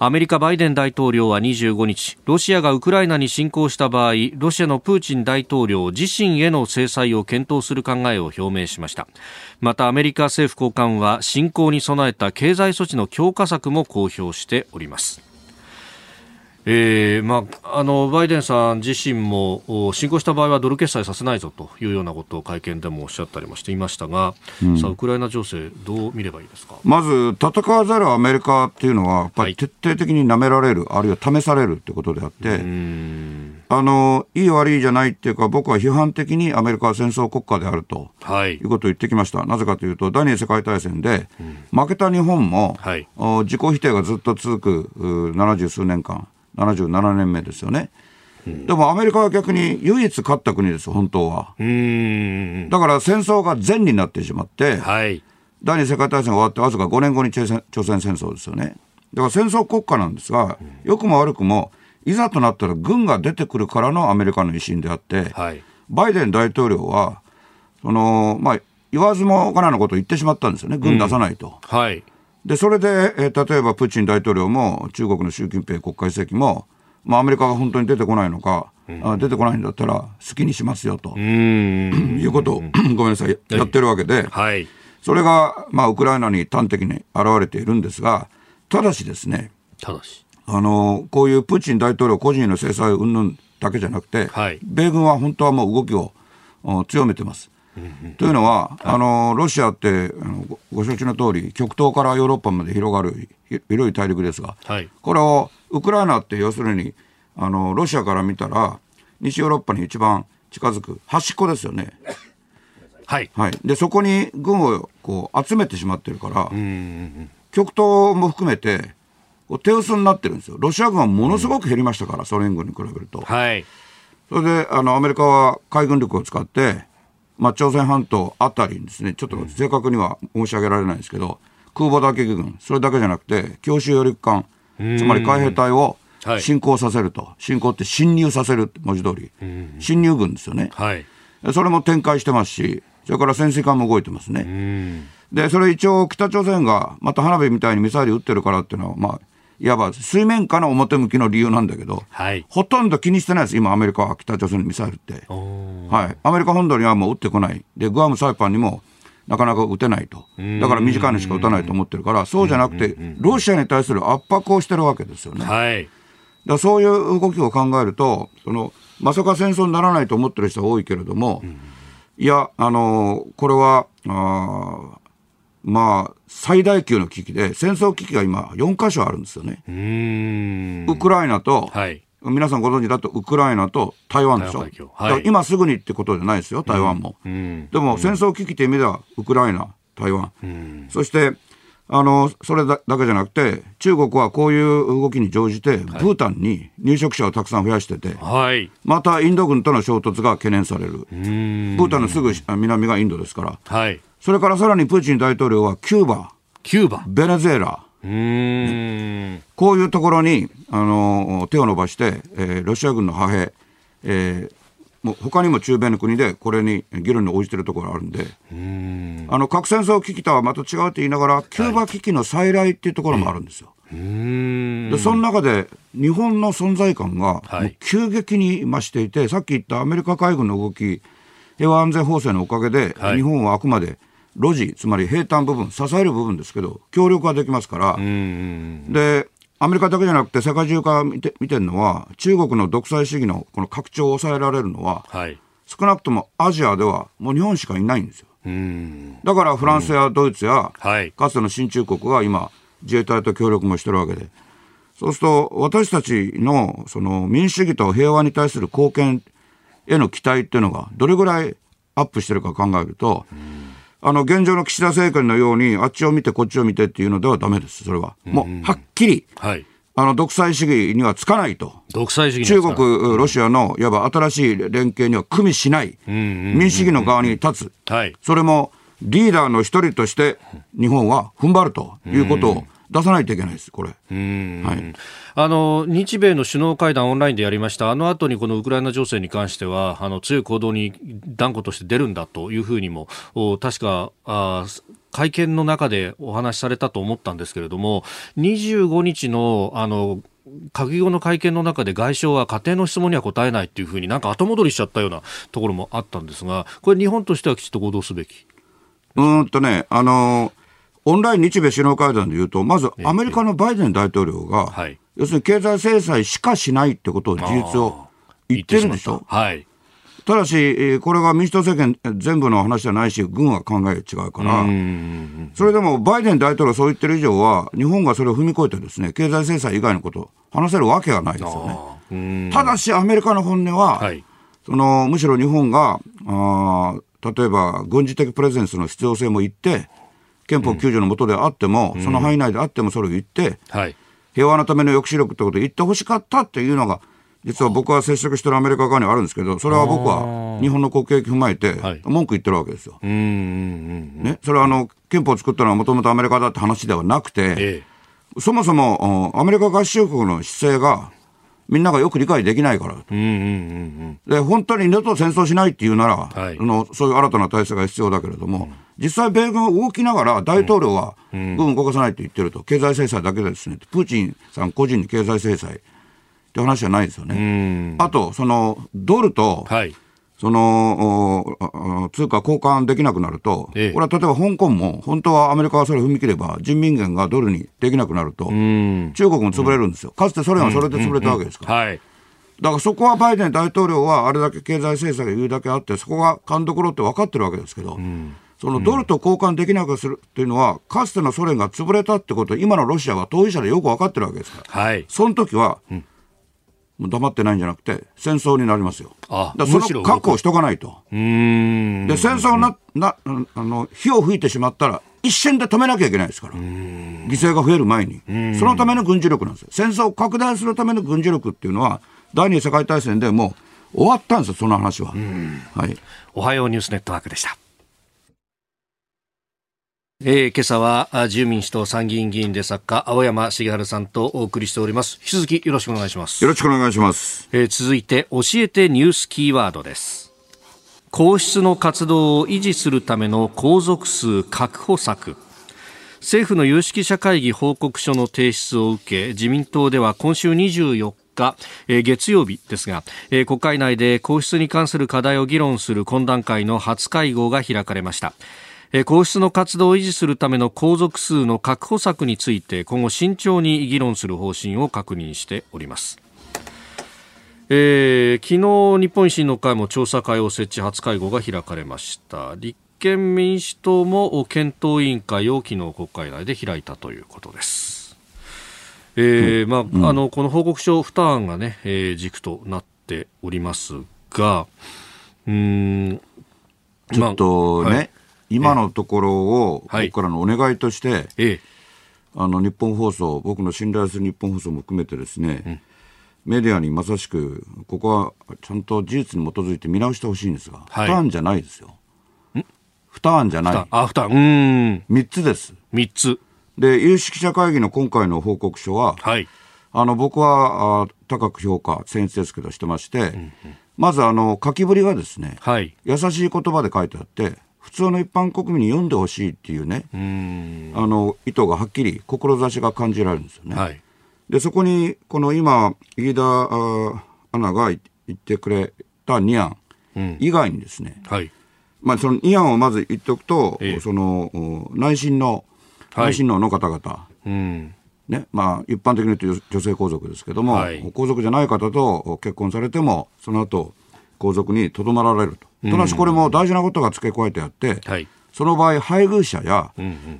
アメリカバイデン大統領は25日ロシアがウクライナに侵攻した場合ロシアのプーチン大統領自身への制裁を検討する考えを表明しました。またアメリカ政府高官は侵攻に備えた経済措置の強化策も公表しております。えーまあ、あのバイデンさん自身も侵攻した場合はドル決済させないぞというようなことを会見でもおっしゃったりもしていましたが、うん、さあウクライナ情勢どう見ればいいですか？まず戦わざるアメリカっていうのはやっぱり徹底的に舐められる、はい、あるいは試されるってことであってあのいい悪いじゃないっていうか僕は批判的にアメリカは戦争国家であると、はい、いうことを言ってきました。なぜかというと第二次世界大戦で、負けた日本も、はい、自己否定がずっと続く70数年間77年目ですよね。うん、でもアメリカは逆に唯一勝った国です、本当は。だから戦争が善になってしまって、はい、第二次世界大戦が終わってわずか5年後に朝鮮戦争ですよね。だから戦争国家なんですが、良くも悪くも、いざとなったら軍が出てくるからのアメリカの威信であって、はい、バイデン大統領は、その、まあ、言わずもがなのことを言ってしまったんですよね、軍出さないと。うん、はいで、それで、えー、例えばプーチン大統領も中国の習近平国家主席も、まあ、アメリカが本当に出てこないのか、うん、あ出てこないんだったら好きにしますよと。いうことを ごめんなさい、やってるわけで、はい、それが、まあ、ウクライナに端的に現れているんですが、ただしですね、ただし。あのこういうプーチン大統領個人の制裁云々だけじゃなくて、はい、米軍は本当はもう動きを強めてます。というのは、あのロシアってあのご承知の通り、極東からヨーロッパまで広がる広い大陸ですが、はい、これをウクライナって要するにあのロシアから見たら、西ヨーロッパに一番近づく端っこですよね。はい、はい、でそこに軍をこう集めてしまってるから、極東も含めて、手薄になってるんですよ、ロシア軍はものすごく減りましたから、ソ連軍に比べると。はい、それであのアメリカは海軍力を使って、まあ、朝鮮半島あたりにですね、ちょっと正確には申し上げられないんですけど、空母打撃群、それだけじゃなくて、強襲揚陸艦、つまり海兵隊を侵攻させると、侵攻って侵入させる文字通り、侵入軍ですよね、はい、それも展開してますし、それから潜水艦も動いてますね。で、それ一応、北朝鮮がまた花火みたいにミサイル撃ってるからっていうのは、まあ、いわば水面下の表向きの理由なんだけど、はい、ほとんど気にしてないです、今、アメリカは北朝鮮のミサイルって。はい、アメリカ本土にはもう撃ってこない、でグアム、サイパンにもなかなか撃てないと、だから短いのしか撃たないと思ってるから、そうじゃなくて、ロシアに対する圧迫をしてるわけですよね。はい、だそういう動きを考えると、そのまさか戦争にならないと思ってる人は多いけれども、いや、あのこれはあまあ、最大級の危機で、戦争危機が今、4箇所あるんですよね。ウクライナと、はい、皆さんご存知だと、ウクライナと台湾でしょ。はい、今すぐにってことじゃないですよ、台湾も。でも、戦争危機という意味では、ウクライナ、台湾。そして、あのそれだけじゃなくて、中国はこういう動きに乗じて、ブータンに入植者をたくさん増やしてて、はい、またインド軍との衝突が懸念される、ブータンのすぐ南がインドですから、はい、それからさらにプーチン大統領はキューバ、キューバ。ベネズエラ、うん。こういうところにあの手を伸ばして、えー、ロシア軍の派兵、えー、もう他にも中米の国でこれに議論に応じているところがあるんで、ん。あの核戦争危機とはまた違うと言いながら、キューバ危機の再来っていうところもあるんですよ。はい、でその中で日本の存在感が急激に増していて、さっき言ったアメリカ海軍の動き、平和安全法制のおかげで、はい、日本はあくまで路地、つまり平坦部分、支える部分ですけど、協力ができますから、で、アメリカだけじゃなくて、世界中から見て見てるのは、中国の独裁主義のこの拡張を抑えられるのは、はい、少なくともアジアではもう日本しかいないんですよ。だからフランスやドイツや、はい、かつての新中国が今、自衛隊と協力もしてるわけで、そうすると、私たちのその民主主義と平和に対する貢献への期待っていうのが、どれぐらいアップしてるか考えると、あの、現状の岸田政権のように、あっちを見てこっちを見てっていうのではダメです、それは。もう、はっきり、はい。あの、独裁主義にはつかないと。独裁主義中国、ロシアの、いわば新しい連携には組みしない。民主主義の側に立つ。はい。それも、リーダーの一人として、日本は踏ん張るということを、出さないといけないです、これ。はい、あの日米の首脳会談、オンラインでやりました、あの後にこのウクライナ情勢に関しては、あの強い行動に断固として出るんだというふうにも、確かあ会見の中でお話しされたと思ったんですけれども、25日のあの閣議後の会見の中で外相は家庭の質問には答えないっていうふうになんか後戻りしちゃったようなところもあったんですが、これ日本としてはきちっと行動すべき。うんとね、あのーオンライン日米首脳会談でいうと、まずアメリカのバイデン大統領が、はい、要するに経済制裁しかしないってことを事実を言ってるんでしょ？はい、ただし、これが民主党政権全部の話じゃないし、軍は考え違うから、それでもバイデン大統領そう言ってる以上は、日本がそれを踏み越えてですね、経済制裁以外のことを話せるわけがないですよね。ただし、アメリカの本音は、はい、そのむしろ日本があ、例えば軍事的プレゼンスの必要性も言って、憲法9条の下であっても、うん、その範囲内であってもそれを言って、はい、平和のための抑止力ってことを言ってほしかったっていうのが、実は僕は接触してるアメリカ側にはあるんですけど、それは僕は日本の国益踏まえて、文句言ってるわけですよ。ね、それはあの憲法を作ったのはもともとアメリカだって話ではなくて、ええ、そもそもアメリカ合衆国の姿勢が、みんながよく理解できないから。で、本当に二度と戦争しないっていうなら、はい、のそういう新たな体制が必要だけれども、うん実際、米軍は動きながら、大統領は軍動かさないと言ってると、経済制裁だけでですね、プーチンさん個人に経済制裁。って話じゃないですよね。あと、そのドルと、はい、その通貨交換できなくなると、ええ、これは例えば香港も、本当はアメリカがそれを踏み切れば、人民元がドルにできなくなると、中国も潰れるんですよ、かつてソ連はそれで潰れたわけですから。だからそこはバイデン大統領はあれだけ経済制裁が言うだけあって、そこが勘どころって分かってるわけですけど、うんそのドルと交換できなくするっていうのは、かつてのソ連が潰れたってこと今のロシアは当事者でよく分かってるわけですから、はい、その時は、うん、もう黙ってないんじゃなくて、戦争になりますよ。あだその覚悟しとかないと。で、戦争な、な、あの、火を吹いてしまったら、一瞬で止めなきゃいけないですから。犠牲が増える前に。そのための軍事力なんですよ。戦争を拡大するための軍事力っていうのは、第二次世界大戦でもう終わったんですよ、その話は。はい。おはようニュースネットワークでした。えー、今朝は自由民主党参議院議員で作家青山茂春さんとお送りしております。引き続きよろしくお願いします。よろしくお願いします、えー、続いて教えてニュースキーワードです。皇室の活動を維持するための皇族数確保策。政府の有識者会議報告書の提出を受け自民党では今週24日え月曜日ですが、え国会内で皇室に関する課題を議論する懇談会の初会合が開かれました皇室の活動を維持するための皇族数の確保策について今後慎重に議論する方針を確認しております。えー、昨日日本維新の会も調査会を設置初会合が開かれました。立憲民主党も検討委員会を昨日国会内で開いたということです、えー、まあ、うん、あのこの報告書負担がね、えー、軸となっておりますがうんちょっとね、まあはい今のところを、僕からのお願いとして、ええ、あの日本放送、僕の信頼する日本放送も含めてですね、うん、メディアにまさしく、ここはちゃんと事実に基づいて見直してほしいんですが、はい、負担じゃないですよ。負担じゃない。あ、負担。うん。3つです。3つ。で、有識者会議の今回の報告書は、はい、あの僕はあ高く評価、先日ですけどしてまして、うんうん、まずあの書きぶりがですね、はい、優しい言葉で書いてあって、普通の一般国民に読んでほしいっていうねあの意図がはっきり志が感じられるんですよね。はい、でそこにこの今飯田アナが言ってくれた2案以外にですね、うんはい、まあ、その2案をまず言っておくと、ええ、その内親の、内親王の方々、うん。ねまあ、一般的に言うと女性皇族ですけども、はい、皇族じゃない方と結婚されてもその後皇族にとどまられると。ただしこれも大事なことが付け加えてあって、はい、その場合、配偶者や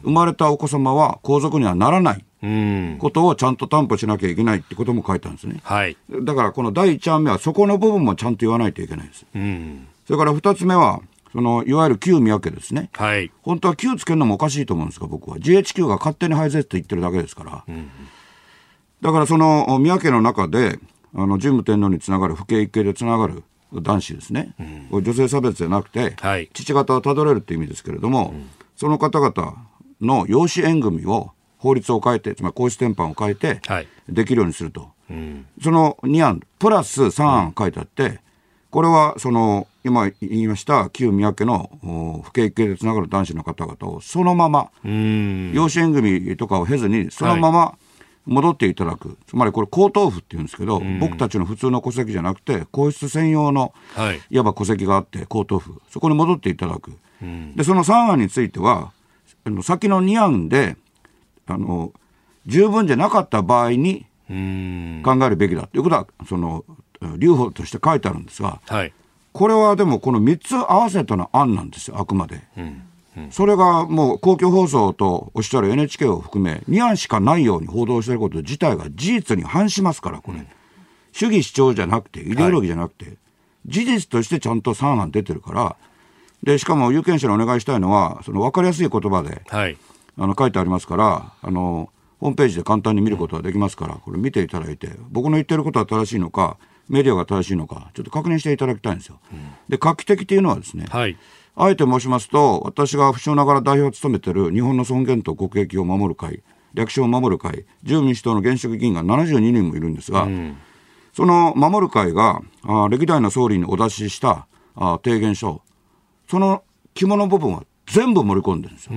生まれたお子様は皇族にはならないことをちゃんと担保しなきゃいけないってことも書いたんですね。はい、だからこの第1案目はそこの部分もちゃんと言わないといけないです。それから2つ目は、そのいわゆる旧宮家ですね、はい、本当は旧つけるのもおかしいと思うんですが、僕は。GHQ が勝手に配絶って言ってるだけですから。だからその宮家の中で、あの神武天皇につながる、父兄一系でつながる男子ですね、うん、女性差別じゃなくて、はい、父方をたどれるっていう意味ですけれども、うん、その方々の養子縁組を法律を変えて、つまり皇室典範を変えて、できるようにすると、はい、その2案、プラス3案書いてあって、これはその今言いました旧宮家の不景系でつながる男子の方々をそのまま養子縁組とかを経ずにそのまま戻っていただく、つまりこれ、皇統府っていうんですけど、うん、僕たちの普通の戸籍じゃなくて、皇室専用の、はい、いわば戸籍があって、皇統府、そこに戻っていただく、うん、でその3案については、先の2案であの、十分じゃなかった場合に考えるべきだ。ということは、その留保として書いてあるんですが、はい、これはでも、この3つ合わせたの案なんですよ、あくまで。うんそれがもう公共放送とおっしゃる NHK を含め、2案しかないように報道していること自体が事実に反しますから、これ、うん、主義主張じゃなくて、イデオロギーじゃなくて、はい、事実としてちゃんと3案出てるから、でしかも有権者にお願いしたいのは、その分かりやすい言葉で、はい、あの書いてありますから、あのホームページで簡単に見ることができますから、これ見ていただいて、僕の言ってることは正しいのか、メディアが正しいのか、ちょっと確認していただきたいんですよ。うん、で、画期的っていうのはですね、はいあえて申しますと、私が不詳ながら代表を務めている日本の尊厳と国益を守る会、略称を守る会、自由民主党の現職議員が72人もいるんですが、うん、その守る会があ歴代の総理にお出ししたあ提言書、その肝の部分は全部盛り込んでるんですよ。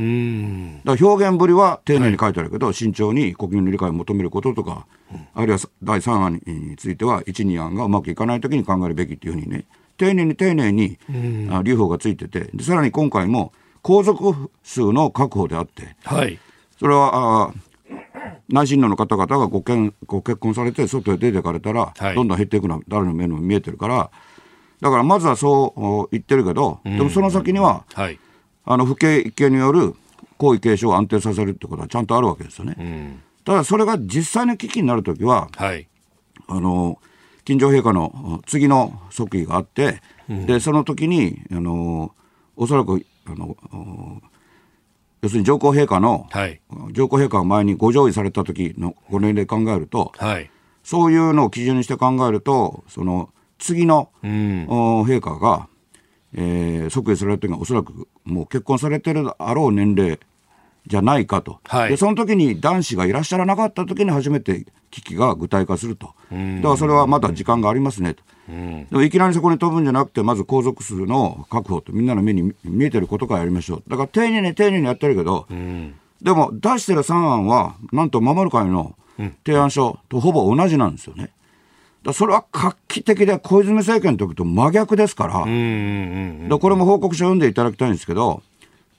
だから表現ぶりは丁寧に書いてあるけど、はい、慎重に国民の理解を求めることとか、うん、あるいは第3案については、1、2案がうまくいかないときに考えるべきっていうふうにね、丁寧に丁寧に、あ留保がついててで、さらに今回も皇族数の確保であって、はい、それはあ内親王の方々がご結ご結婚されて、外へ出てかれたら、はい、どんどん減っていくのは誰の目にも見えてるから、だからまずはそう言ってるけど、でもその先には、はい、あの不敬一系による皇位継承を安定させるってことはちゃんとあるわけですよね。ただそれが実際の危機になるときは、はい、あの金城陛下の次の即位があって、うん、でその時にあのおそらくあの要するに上皇陛下の、はい、上皇陛下が前にご上位された時のご年齢考えると、はい、そういうのを基準にして考えるとその次の、うん、陛下が、えー、即位される時がおそらくもう結婚されてるあろう年齢じゃないかと、はい、でその時に男子がいらっしゃらなかった時に初めて危機が具体化すると、だからそれはまだ時間がありますねと、でもいきなりそこに飛ぶんじゃなくて、まず皇族数の確保と、みんなの目に見えてることからやりましょう、だから丁寧に丁寧にやってるけど、でも出してる3案は、なんと守る会の提案書とほぼ同じなんですよね。だそれは画期的で小泉政権の時と真逆ですから、これも報告書を読んでいただきたいんですけど、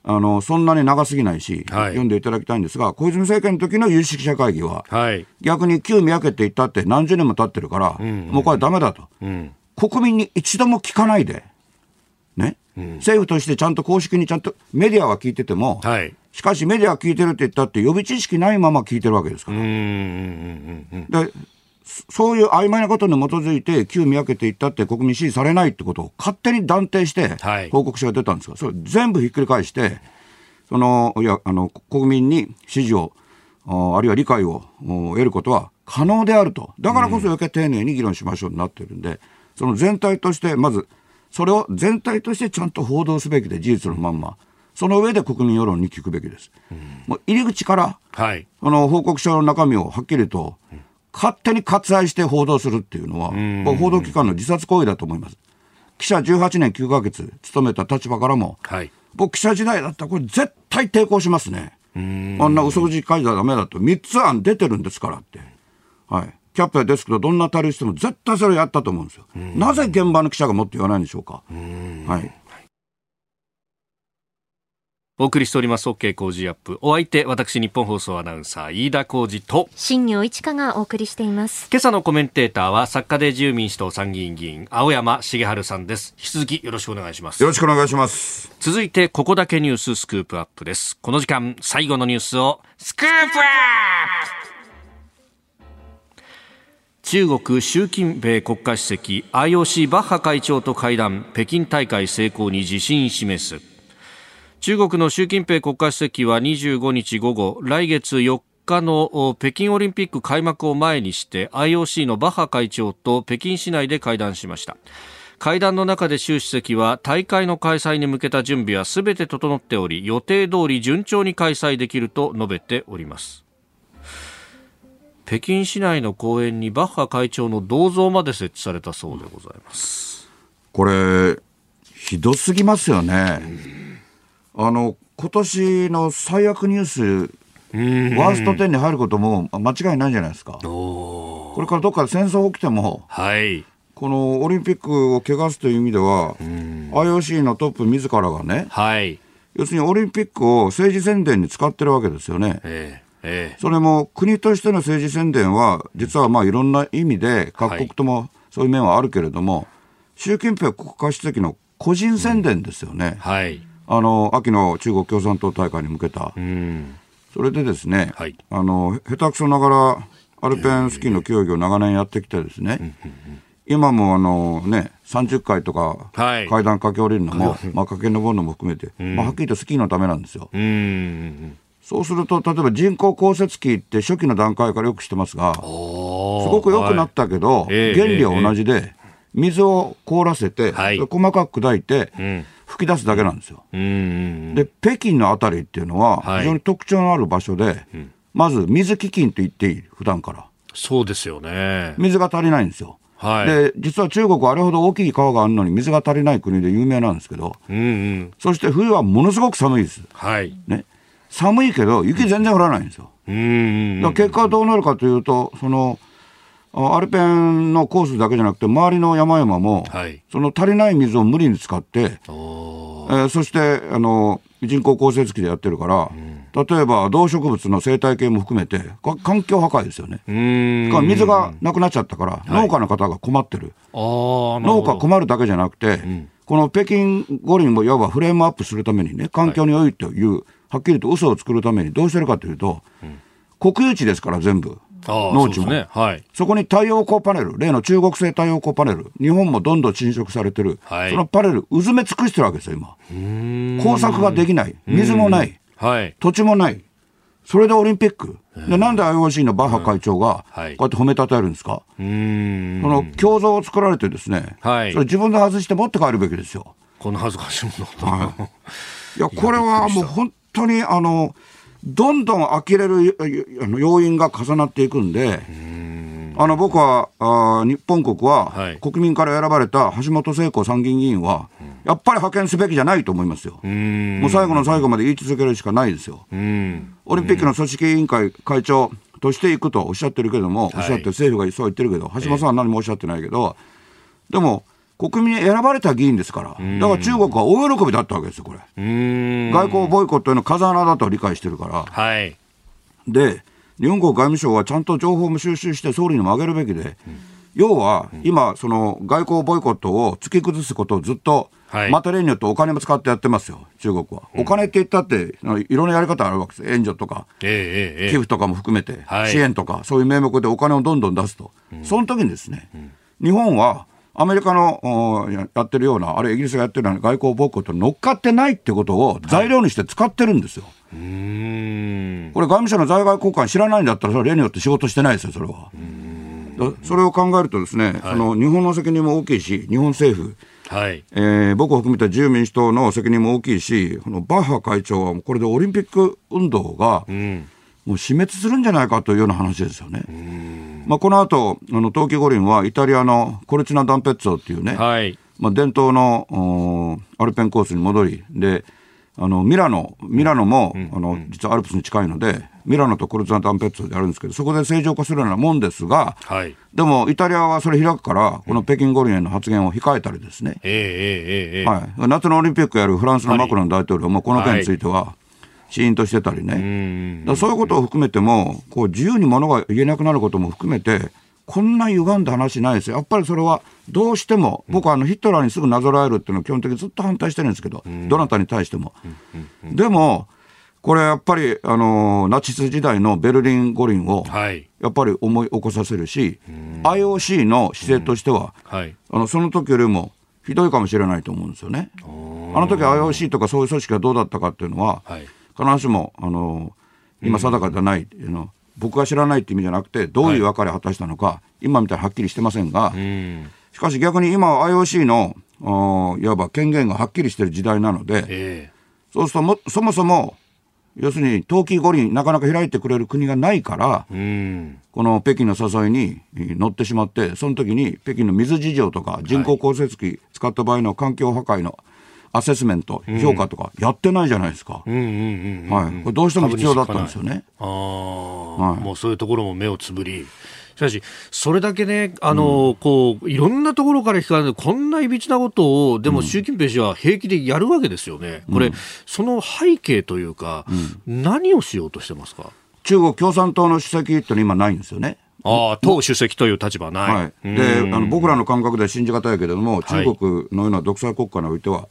あのそんなに長すぎないし、はい、読んでいただきたいんですが、小泉政権の時の有識者会議は、はい、逆に旧宮家って言ったって何十年も経ってるから、うん。うん、もうこれだめだと、うん、国民に一度も聞かないで、ね、うん、政府としてちゃんと公式にちゃんとメディアは聞いてても、はい、しかしメディアは聞いてるって言ったって予備知識ないまま聞いてるわけですから。でそういう曖昧なことに基づいて、旧見分けていったって国民支持されないってことを勝手に断定して、報告書が出たんですが、それ全部ひっくり返して、その、いや、あの、国民に支持を、あるいは理解を得ることは可能であると。だからこそ余計丁寧に議論しましょうになってるんで、その全体として、まず、それを全体としてちゃんと報道すべきで、事実のまんま。その上で国民世論に聞くべきです。うん、もう入り口から、はい、その報告書の中身をはっきりと、うん勝手に割愛して報道するっていうのは、報道機関の自殺行為だと思います。記者18年9ヶ月務めた立場からも、はい、僕記者時代だったらこれ絶対抵抗しますね。あんな嘘字書いたらダメだと。3つ案出てるんですからって。はい。キャップやデスクとどんな対立しても絶対それやったと思うんですよ。なぜ現場の記者がもっと言わないんでしょうか。はい。お送りしております。OK 工事アップ。お相手私日本放送アナウンサー飯田浩二と。新業一華がお送りしています。今朝のコメンテーターは作家で自由民主党参議院議員青山茂春さんです。引き続きよろしくお願いします。よろしくお願いします。続いてここだけニューススクープアップです。この時間最後のニュースをスクープアップ。中国習近平国家主席 IOC バッハ会長と会談。北京大会成功に自信示す中国の習近平国家主席は25日午後来月4日の北京オリンピック開幕を前にして IOC のバッハ会長と北京市内で会談しました。会談の中で習主席は大会の開催に向けた準備はすべて整っており予定通り順調に開催できると述べております。北京市内の公園にバッハ会長の銅像まで設置されたそうでございます。これひどすぎますよね、あの今年の最悪ニュース、ワースト10に入ることも間違いないんじゃないですか。これからどっかで戦争起きても、はい、このオリンピックを汚すという意味では、IOC のトップ自らがね、はい、要するにオリンピックを政治宣伝に使ってるわけですよね。えーえー、それも国としての政治宣伝は、実はまあいろんな意味で、各国ともそういう面はあるけれども、はい、習近平国家主席の個人宣伝ですよね。うん、はいあの秋の中国共産党大会に向けた、それでですね、はい、あの下手くそながらアルペンスキーの競技を長年やってきてですね、今もあの、ね、30回とか階段駆け下りるのも、はい、まあ、駆け上るのも含めて、まあ、はっきりとスキーのためなんですよ。そうすると、例えば人工降雪機って初期の段階からよくしてますが、すごく良くなったけど、はい、原理は同じで、水を凍らせて、はい、細かく砕いて、うん吹き出すだけなんですよ。で、北京のあたりっていうのは、非常に特徴のある場所で、はいまず水基金と言っていい、普段から。そうですよね。水が足りないんですよ。はい、で実は中国はあれほど大きい川があるのに水が足りない国で有名なんですけど、うんうん、そして冬はものすごく寒いです、はい。ね、寒いけど雪全然降らないんですよ、うん、だ結果はどうなるかというとそのアルペンのコースだけじゃなくて、周りの山々も、はい、その足りない水を無理に使って、えー、そしてあの人工降雪機でやってるから、うん、例えば動植物の生態系も含めて、環境破壊ですよね。水がなくなっちゃったから、農家の方が困ってる。農家困るだけじゃなくて、うん、この北京五輪もいわばフレームアップするためにね、環境に良いという、はい、はっきりと嘘を作るためにどうしてるかというと、うん、国有地ですから、全部。農地も、ね。はい、そこに太陽光パネル、例の中国製太陽光パネル、日本もどんどん侵食されてる、はい、そのパネル、うずめ尽くしてるわけですよ、今。工作ができない、水もない、はい、土地もない、それでオリンピック、でなんで IOC のバッハ会長が、こうやって褒めたたえるんですか、その胸像を作られて、ですね、はい、それ自分で外して持って帰るべきですよ。この恥ずかしいもの、はい、いや、これはもう本当にあのどんどん呆れる要因が重なっていくんで、あの僕はあ日本国は、国民から選ばれた橋本聖子参議院議員は、やっぱり派遣すべきじゃないと思いますよ。もう最後の最後まで言い続けるしかないですよ。オリンピックの組織委員会会長としていくとおっしゃってるけども、おっしゃって政府がそう言ってるけど、橋本さんは何もおっしゃってないけど、でも、国民に選ばれた議員ですから、だから中国は大喜びだったわけですよ、これ。外交ボイコットへの風穴だと理解してるから。はい、で、日本国外務省はちゃんと情報も収集して総理にも上げるべきで、うん、要は今、その外交ボイコットを突き崩すことをずっと、はい、また例によってお金も使ってやってますよ、中国は。お金って言ったって、いろんなやり方あるわけです援助とか、えー、寄付とかも含めて、はい、支援とか、そういう名目でお金をどんどん出すと、うん、その時にですね、うん、日本はアメリカのやってるような、あるいはイギリスがやってるような外交ボイコットに乗っかってないってことを材料にして使ってるんですよ。はい、これ、外務省の在外交換知らないんだったら、それは例によって仕事してないですよ、それは。それを考えるとですね、はい、あの日本の責任も大きいし、日本政府、はい。えー、僕を含めた自由民主党の責任も大きいし、このバッハ会長はこれでオリンピック運動が、うん。もう死滅するんじゃないかというような話ですよね。まあ、この後あの冬季五輪はイタリアのコルチナ・ダンペッツォっていうね、はい、まあ、伝統のアルペンコースに戻りであのミラノミラノも、うん、あの実はアルプスに近いのでミラノとコルチナ・ダンペッツォであるんですけどそこで正常化するようなもんですが、はい、でもイタリアはそれ開くからこの北京五輪への発言を控えたりですね、えー、はい、夏のオリンピックやるフランスのマクロン大統領もこの件については、死因としてたりね、だそういうことを含めても、こう自由にものが言えなくなることも含めて、こんな歪んだ話ないですよ。やっぱりそれはどうしても、僕はあのヒトラーにすぐなぞらえるっていうのは基本的にずっと反対してるんですけど、どなたに対しても。でも、これやっぱり、あのナチス時代のベルリン五輪を、やっぱり思い起こさせるし、IOC の姿勢としては、あのその時よりもひどいかもしれないと思うんですよね。あの時 IOC とかそういう組織がどうだったかっていうのは、はい必ずしもあの今定かではない、うん、の僕が知らないって意味じゃなくてどういう別れを果たしたのか、はい、今みたいにはっきりしてませんが、うん、しかし逆に今 IOC のいわば権限がはっきりしている時代なので、えー、そうするともそもそも要するに冬季五輪なかなか開いてくれる国がないから、うん、この北京の誘いに乗ってしまってその時に北京の水事情とか人工降雪機使った場合の環境破壊のアセスメント、評価とかやってないじゃないですか。はい。これどうしても必要だったんですよね。ああ、はい、もうそういうところも目をつぶり。しかし、それだけね、あの、うん、こう、いろんなところから聞かれる、こんないびつなことを、でも習近平氏は平気でやるわけですよね。これ、うん、その背景というか、うん、何をしようとしてますか？中国共産党の主席っての今ないんですよね。ああ、党主席という立場ない。はい、で、あの僕らの感覚では信じがたいけれども、中国のような独裁国家においては、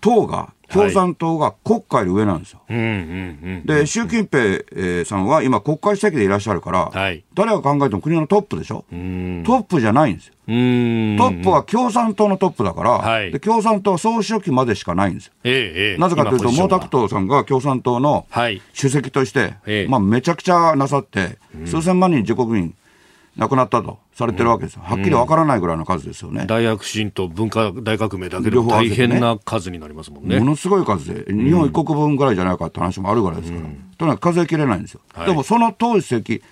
党が、共産党が国会より上なんですよ。で、習近平さんは今、国会主席でいらっしゃるから、はい、誰が考えても国のトップでしょ、トップじゃないんですよ。トップは共産党のトップだから、はい、で共産党は総書記までしかないんですよ。ええ、なぜかというと、毛沢東さんが共産党の主席として、はい、まあ、めちゃくちゃなさって、数千万人自国民亡くなったとされてるわけですよ、はっきりわからないぐらいの数ですよね、大躍進と文化大革命だけでも大変な数になりますもんね、ものすごい数で、日本一国分ぐらいじゃないかって話もあるぐらいですから、とにかく数えきれないんですよ、はい、でもその党主席、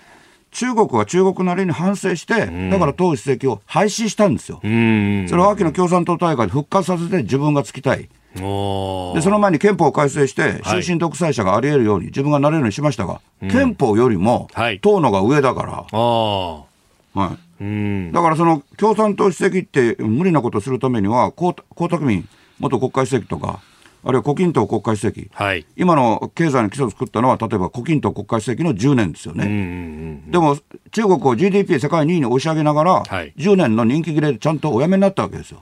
中国は中国なりに反省して、だから党主席を廃止したんですよ、それは秋の共産党大会で復活させて自分がつきたい。でその前に憲法を改正して、終身独裁者があり得るように、自分がなれるようにしましたが、憲法よりも党のが上だから。はい、だからその共産党主席って無理なことをするためには、江沢民元国家主席とか、あるいは胡錦涛国家主席、はい、今の経済の基礎を作ったのは、例えば胡錦涛国家主席の10年ですよね。でも、中国を GDP 世界2位に押し上げながら、はい、10年の人気切れでちゃんとお辞めになったわけですよ。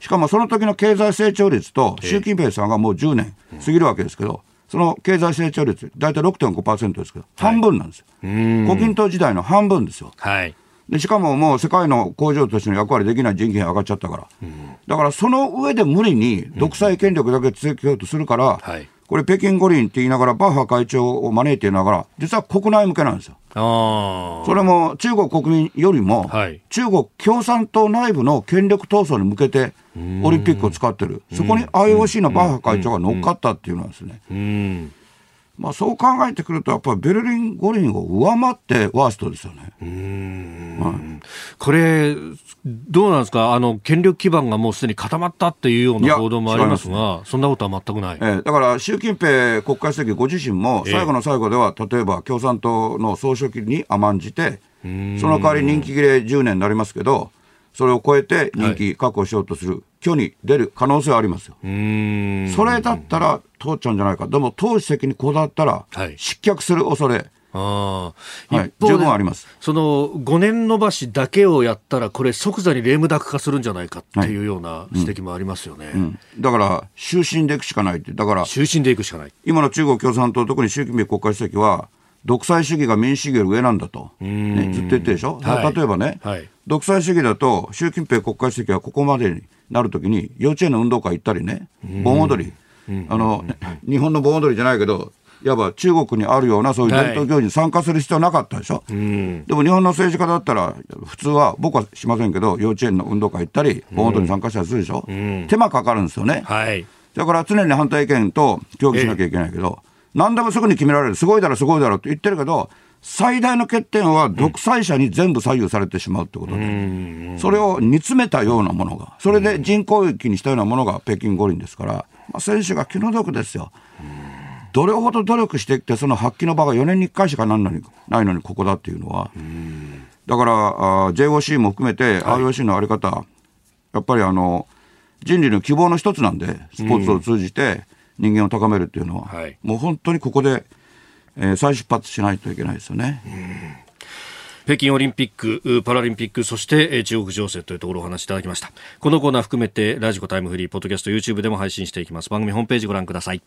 しかもその時の経済成長率と、習近平さんがもう10年過ぎるわけですけど、その経済成長率、大体6.5%ですけど、半分なんですよ。胡錦涛時代の半分ですよ。はいでしかももう世界の工場としての役割できない人権上がっちゃったから、うん、だからその上で無理に独裁権力だけ続けようとするから、うんはい、これ、北京五輪って言いながら、バッハ会長を招いていながら、実は国内向けなんですよ。それも中国国民よりも、はい、中国共産党内部の権力闘争に向けて、オリンピックを使ってる、そこに IOC のバッハ会長が乗っかったっていうのはですね。まあ、そう考えてくると、やっぱりベルリン五輪を上回ってワーストですよね。うん、はい、これ、どうなんですか、あの権力基盤がもうすでに固まったっていうような報道もありますが、そんなことは全くない、えー、だから習近平国家主席ご自身も、最後の最後では、例えば共産党の総書記に甘んじて、その代わり任期切れ10年になりますけど、それを超えて人気確保しようとする、挙に出る可能性はありますよ。それだったら通っちゃうんじゃないか。でも、党主席にこだわったら、失脚する恐れ。あはい、十分あります。その5年延ばしだけをやったら、これ、即座にレームダック化するんじゃないかっていうような指摘もありますよね、はいうん、だから、終身でいくしかないって、だから、終身でいくしかない。今の中国共産党、特に習近平国家主席は、独裁主義が民主主義より上なんだと、ね、ずっと言ってるでしょ、はい、例えばね、はい、独裁主義だと、習近平国家主席はここまでになるときに、幼稚園の運動会行ったりね、盆踊り、あの、日本の盆踊りじゃないけど、いわば中国にあるようなそういう伝統行事に参加する必要なかったでしょ、はい、でも日本の政治家だったら、普通は僕はしませんけど、幼稚園の運動会行ったり、盆踊りに参加したりするでしょ、うん、手間かかるんですよね、はい、だから常に反対意見と協議しなきゃいけないけど、何でもすぐに決められる、すごいだろ、すごいだろって言ってるけど、最大の欠点は独裁者に全部左右されてしまうってことで、それを煮詰めたようなものが、それで人工域にしたようなものが北京五輪ですから、まあ、選手が気の毒ですよ。どれほど努力してきて、その発揮の場が4年に1回しかなんのにないのに、ここだっていうのは、だから、JOC も含めて、ROC の在り方、やっぱりあの人類の希望の一つなんで、スポーツを通じて人間を高めるっていうのは、もう本当にここで。えー、再出発しないといけないですよね。北京オリンピック、パラリンピック、そして中国情勢というところをお話しいただきました。このコーナー含めて、ラジコタイムフリー、ポッドキャスト、YouTube でも配信していきます。番組ホームページご覧ください。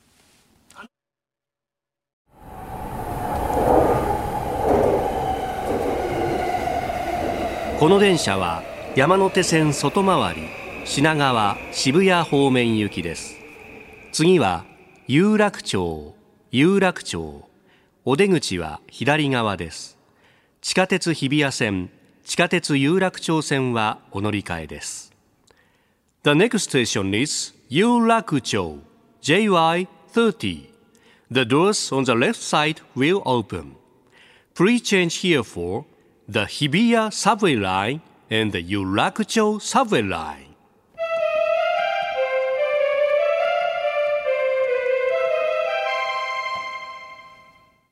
この電車は山手線外回り品川渋谷方面行きです次は有楽町有楽町お出口は左側です地下鉄日比谷線地下鉄有楽町線はお乗り換えです The next station is 有楽町 JY30 The doors on the left side will open Please change here for the Hibiya subway line and the Yurakucho subway line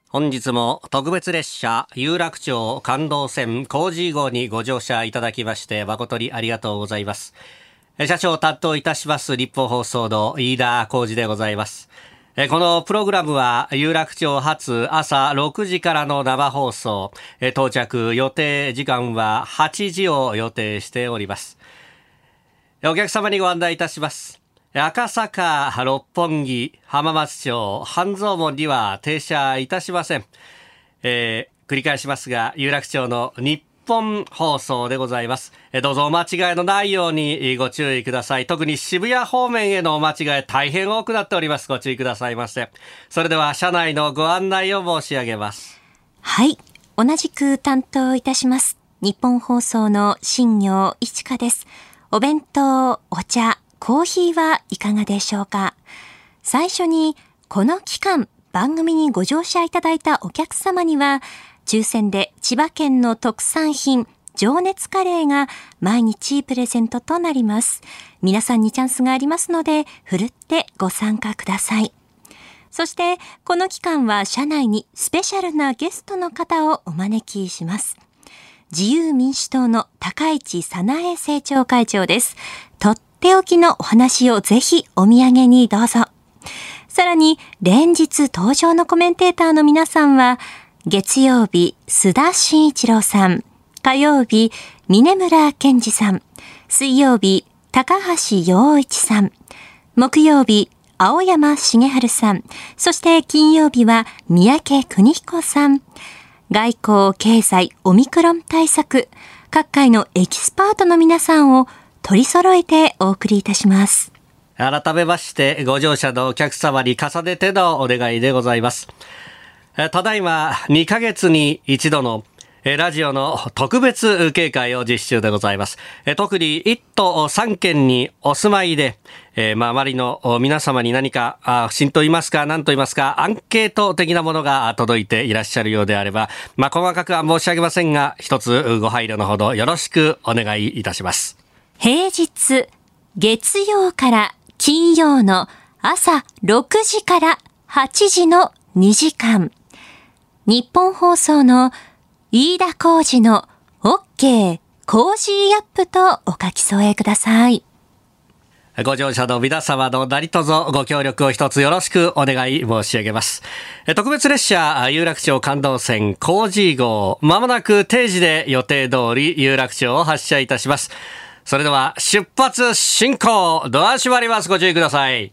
本日も特別列車有楽町感動線工事号にご乗車いただきまして誠にありがとうございます。社長を担当いたします立法放送の飯田浩二でございます。このプログラムは有楽町発朝6時からの生放送、到着予定時間は8時を予定しております。お客様にご案内いたします。赤坂、六本木、浜松町、半蔵門には停車いたしません。えー、繰り返しますが、有楽町の日本放送でございます。どうぞお間違いのないようにご注意ください。特に渋谷方面へのお間違い大変多くなっております。ご注意くださいませ。それでは車内のご案内を申し上げます。はい。同じく担当いたします。日本放送の新業一華です。お弁当、お茶、コーヒーはいかがでしょうか？最初にこの期間番組にご乗車いただいたお客様には抽選で千葉県の特産品情熱カレーが毎日プレゼントとなります。皆さんにチャンスがありますので、ふるってご参加ください。そして、この期間は社内にスペシャルなゲストの方をお招きします。自由民主党の高市早苗政調会長です。とっっておきのお話をぜひお土産にどうぞ。さらに、連日登場のコメンテーターの皆さんは、月曜日、須田慎一郎さん、火曜日、峰村健二さん、水曜日、高橋洋一さん、木曜日、青山茂春さん、そして金曜日は三宅邦彦さん、外交、経済、オミクロン対策、各界のエキスパートの皆さんを取り揃えてお送りいたします。改めまして、ご乗車のお客様に重ねてのお願いでございます。ただいま2ヶ月に一度のラジオの特別警戒を実施中でございます。特に1都3県にお住まいで、え、まあ、周りの皆様に何か、あ不審と言いますか、何と言いますか、アンケート的なものが届いていらっしゃるようであれば、まあ、細かくは申し上げませんが、一つご配慮のほどよろしくお願いいたします。平日、月曜から金曜の朝6時から8時の2時間。ニッポン放送の飯田浩司の OK コージーアップとお書き添えください。ご乗車の皆様の何卒ご協力を一つよろしくお願い申し上げます。特別列車有楽町感動線工事号、まもなく定時で予定通り有楽町を発車いたします。それでは出発進行ドア閉まりますご注意ください。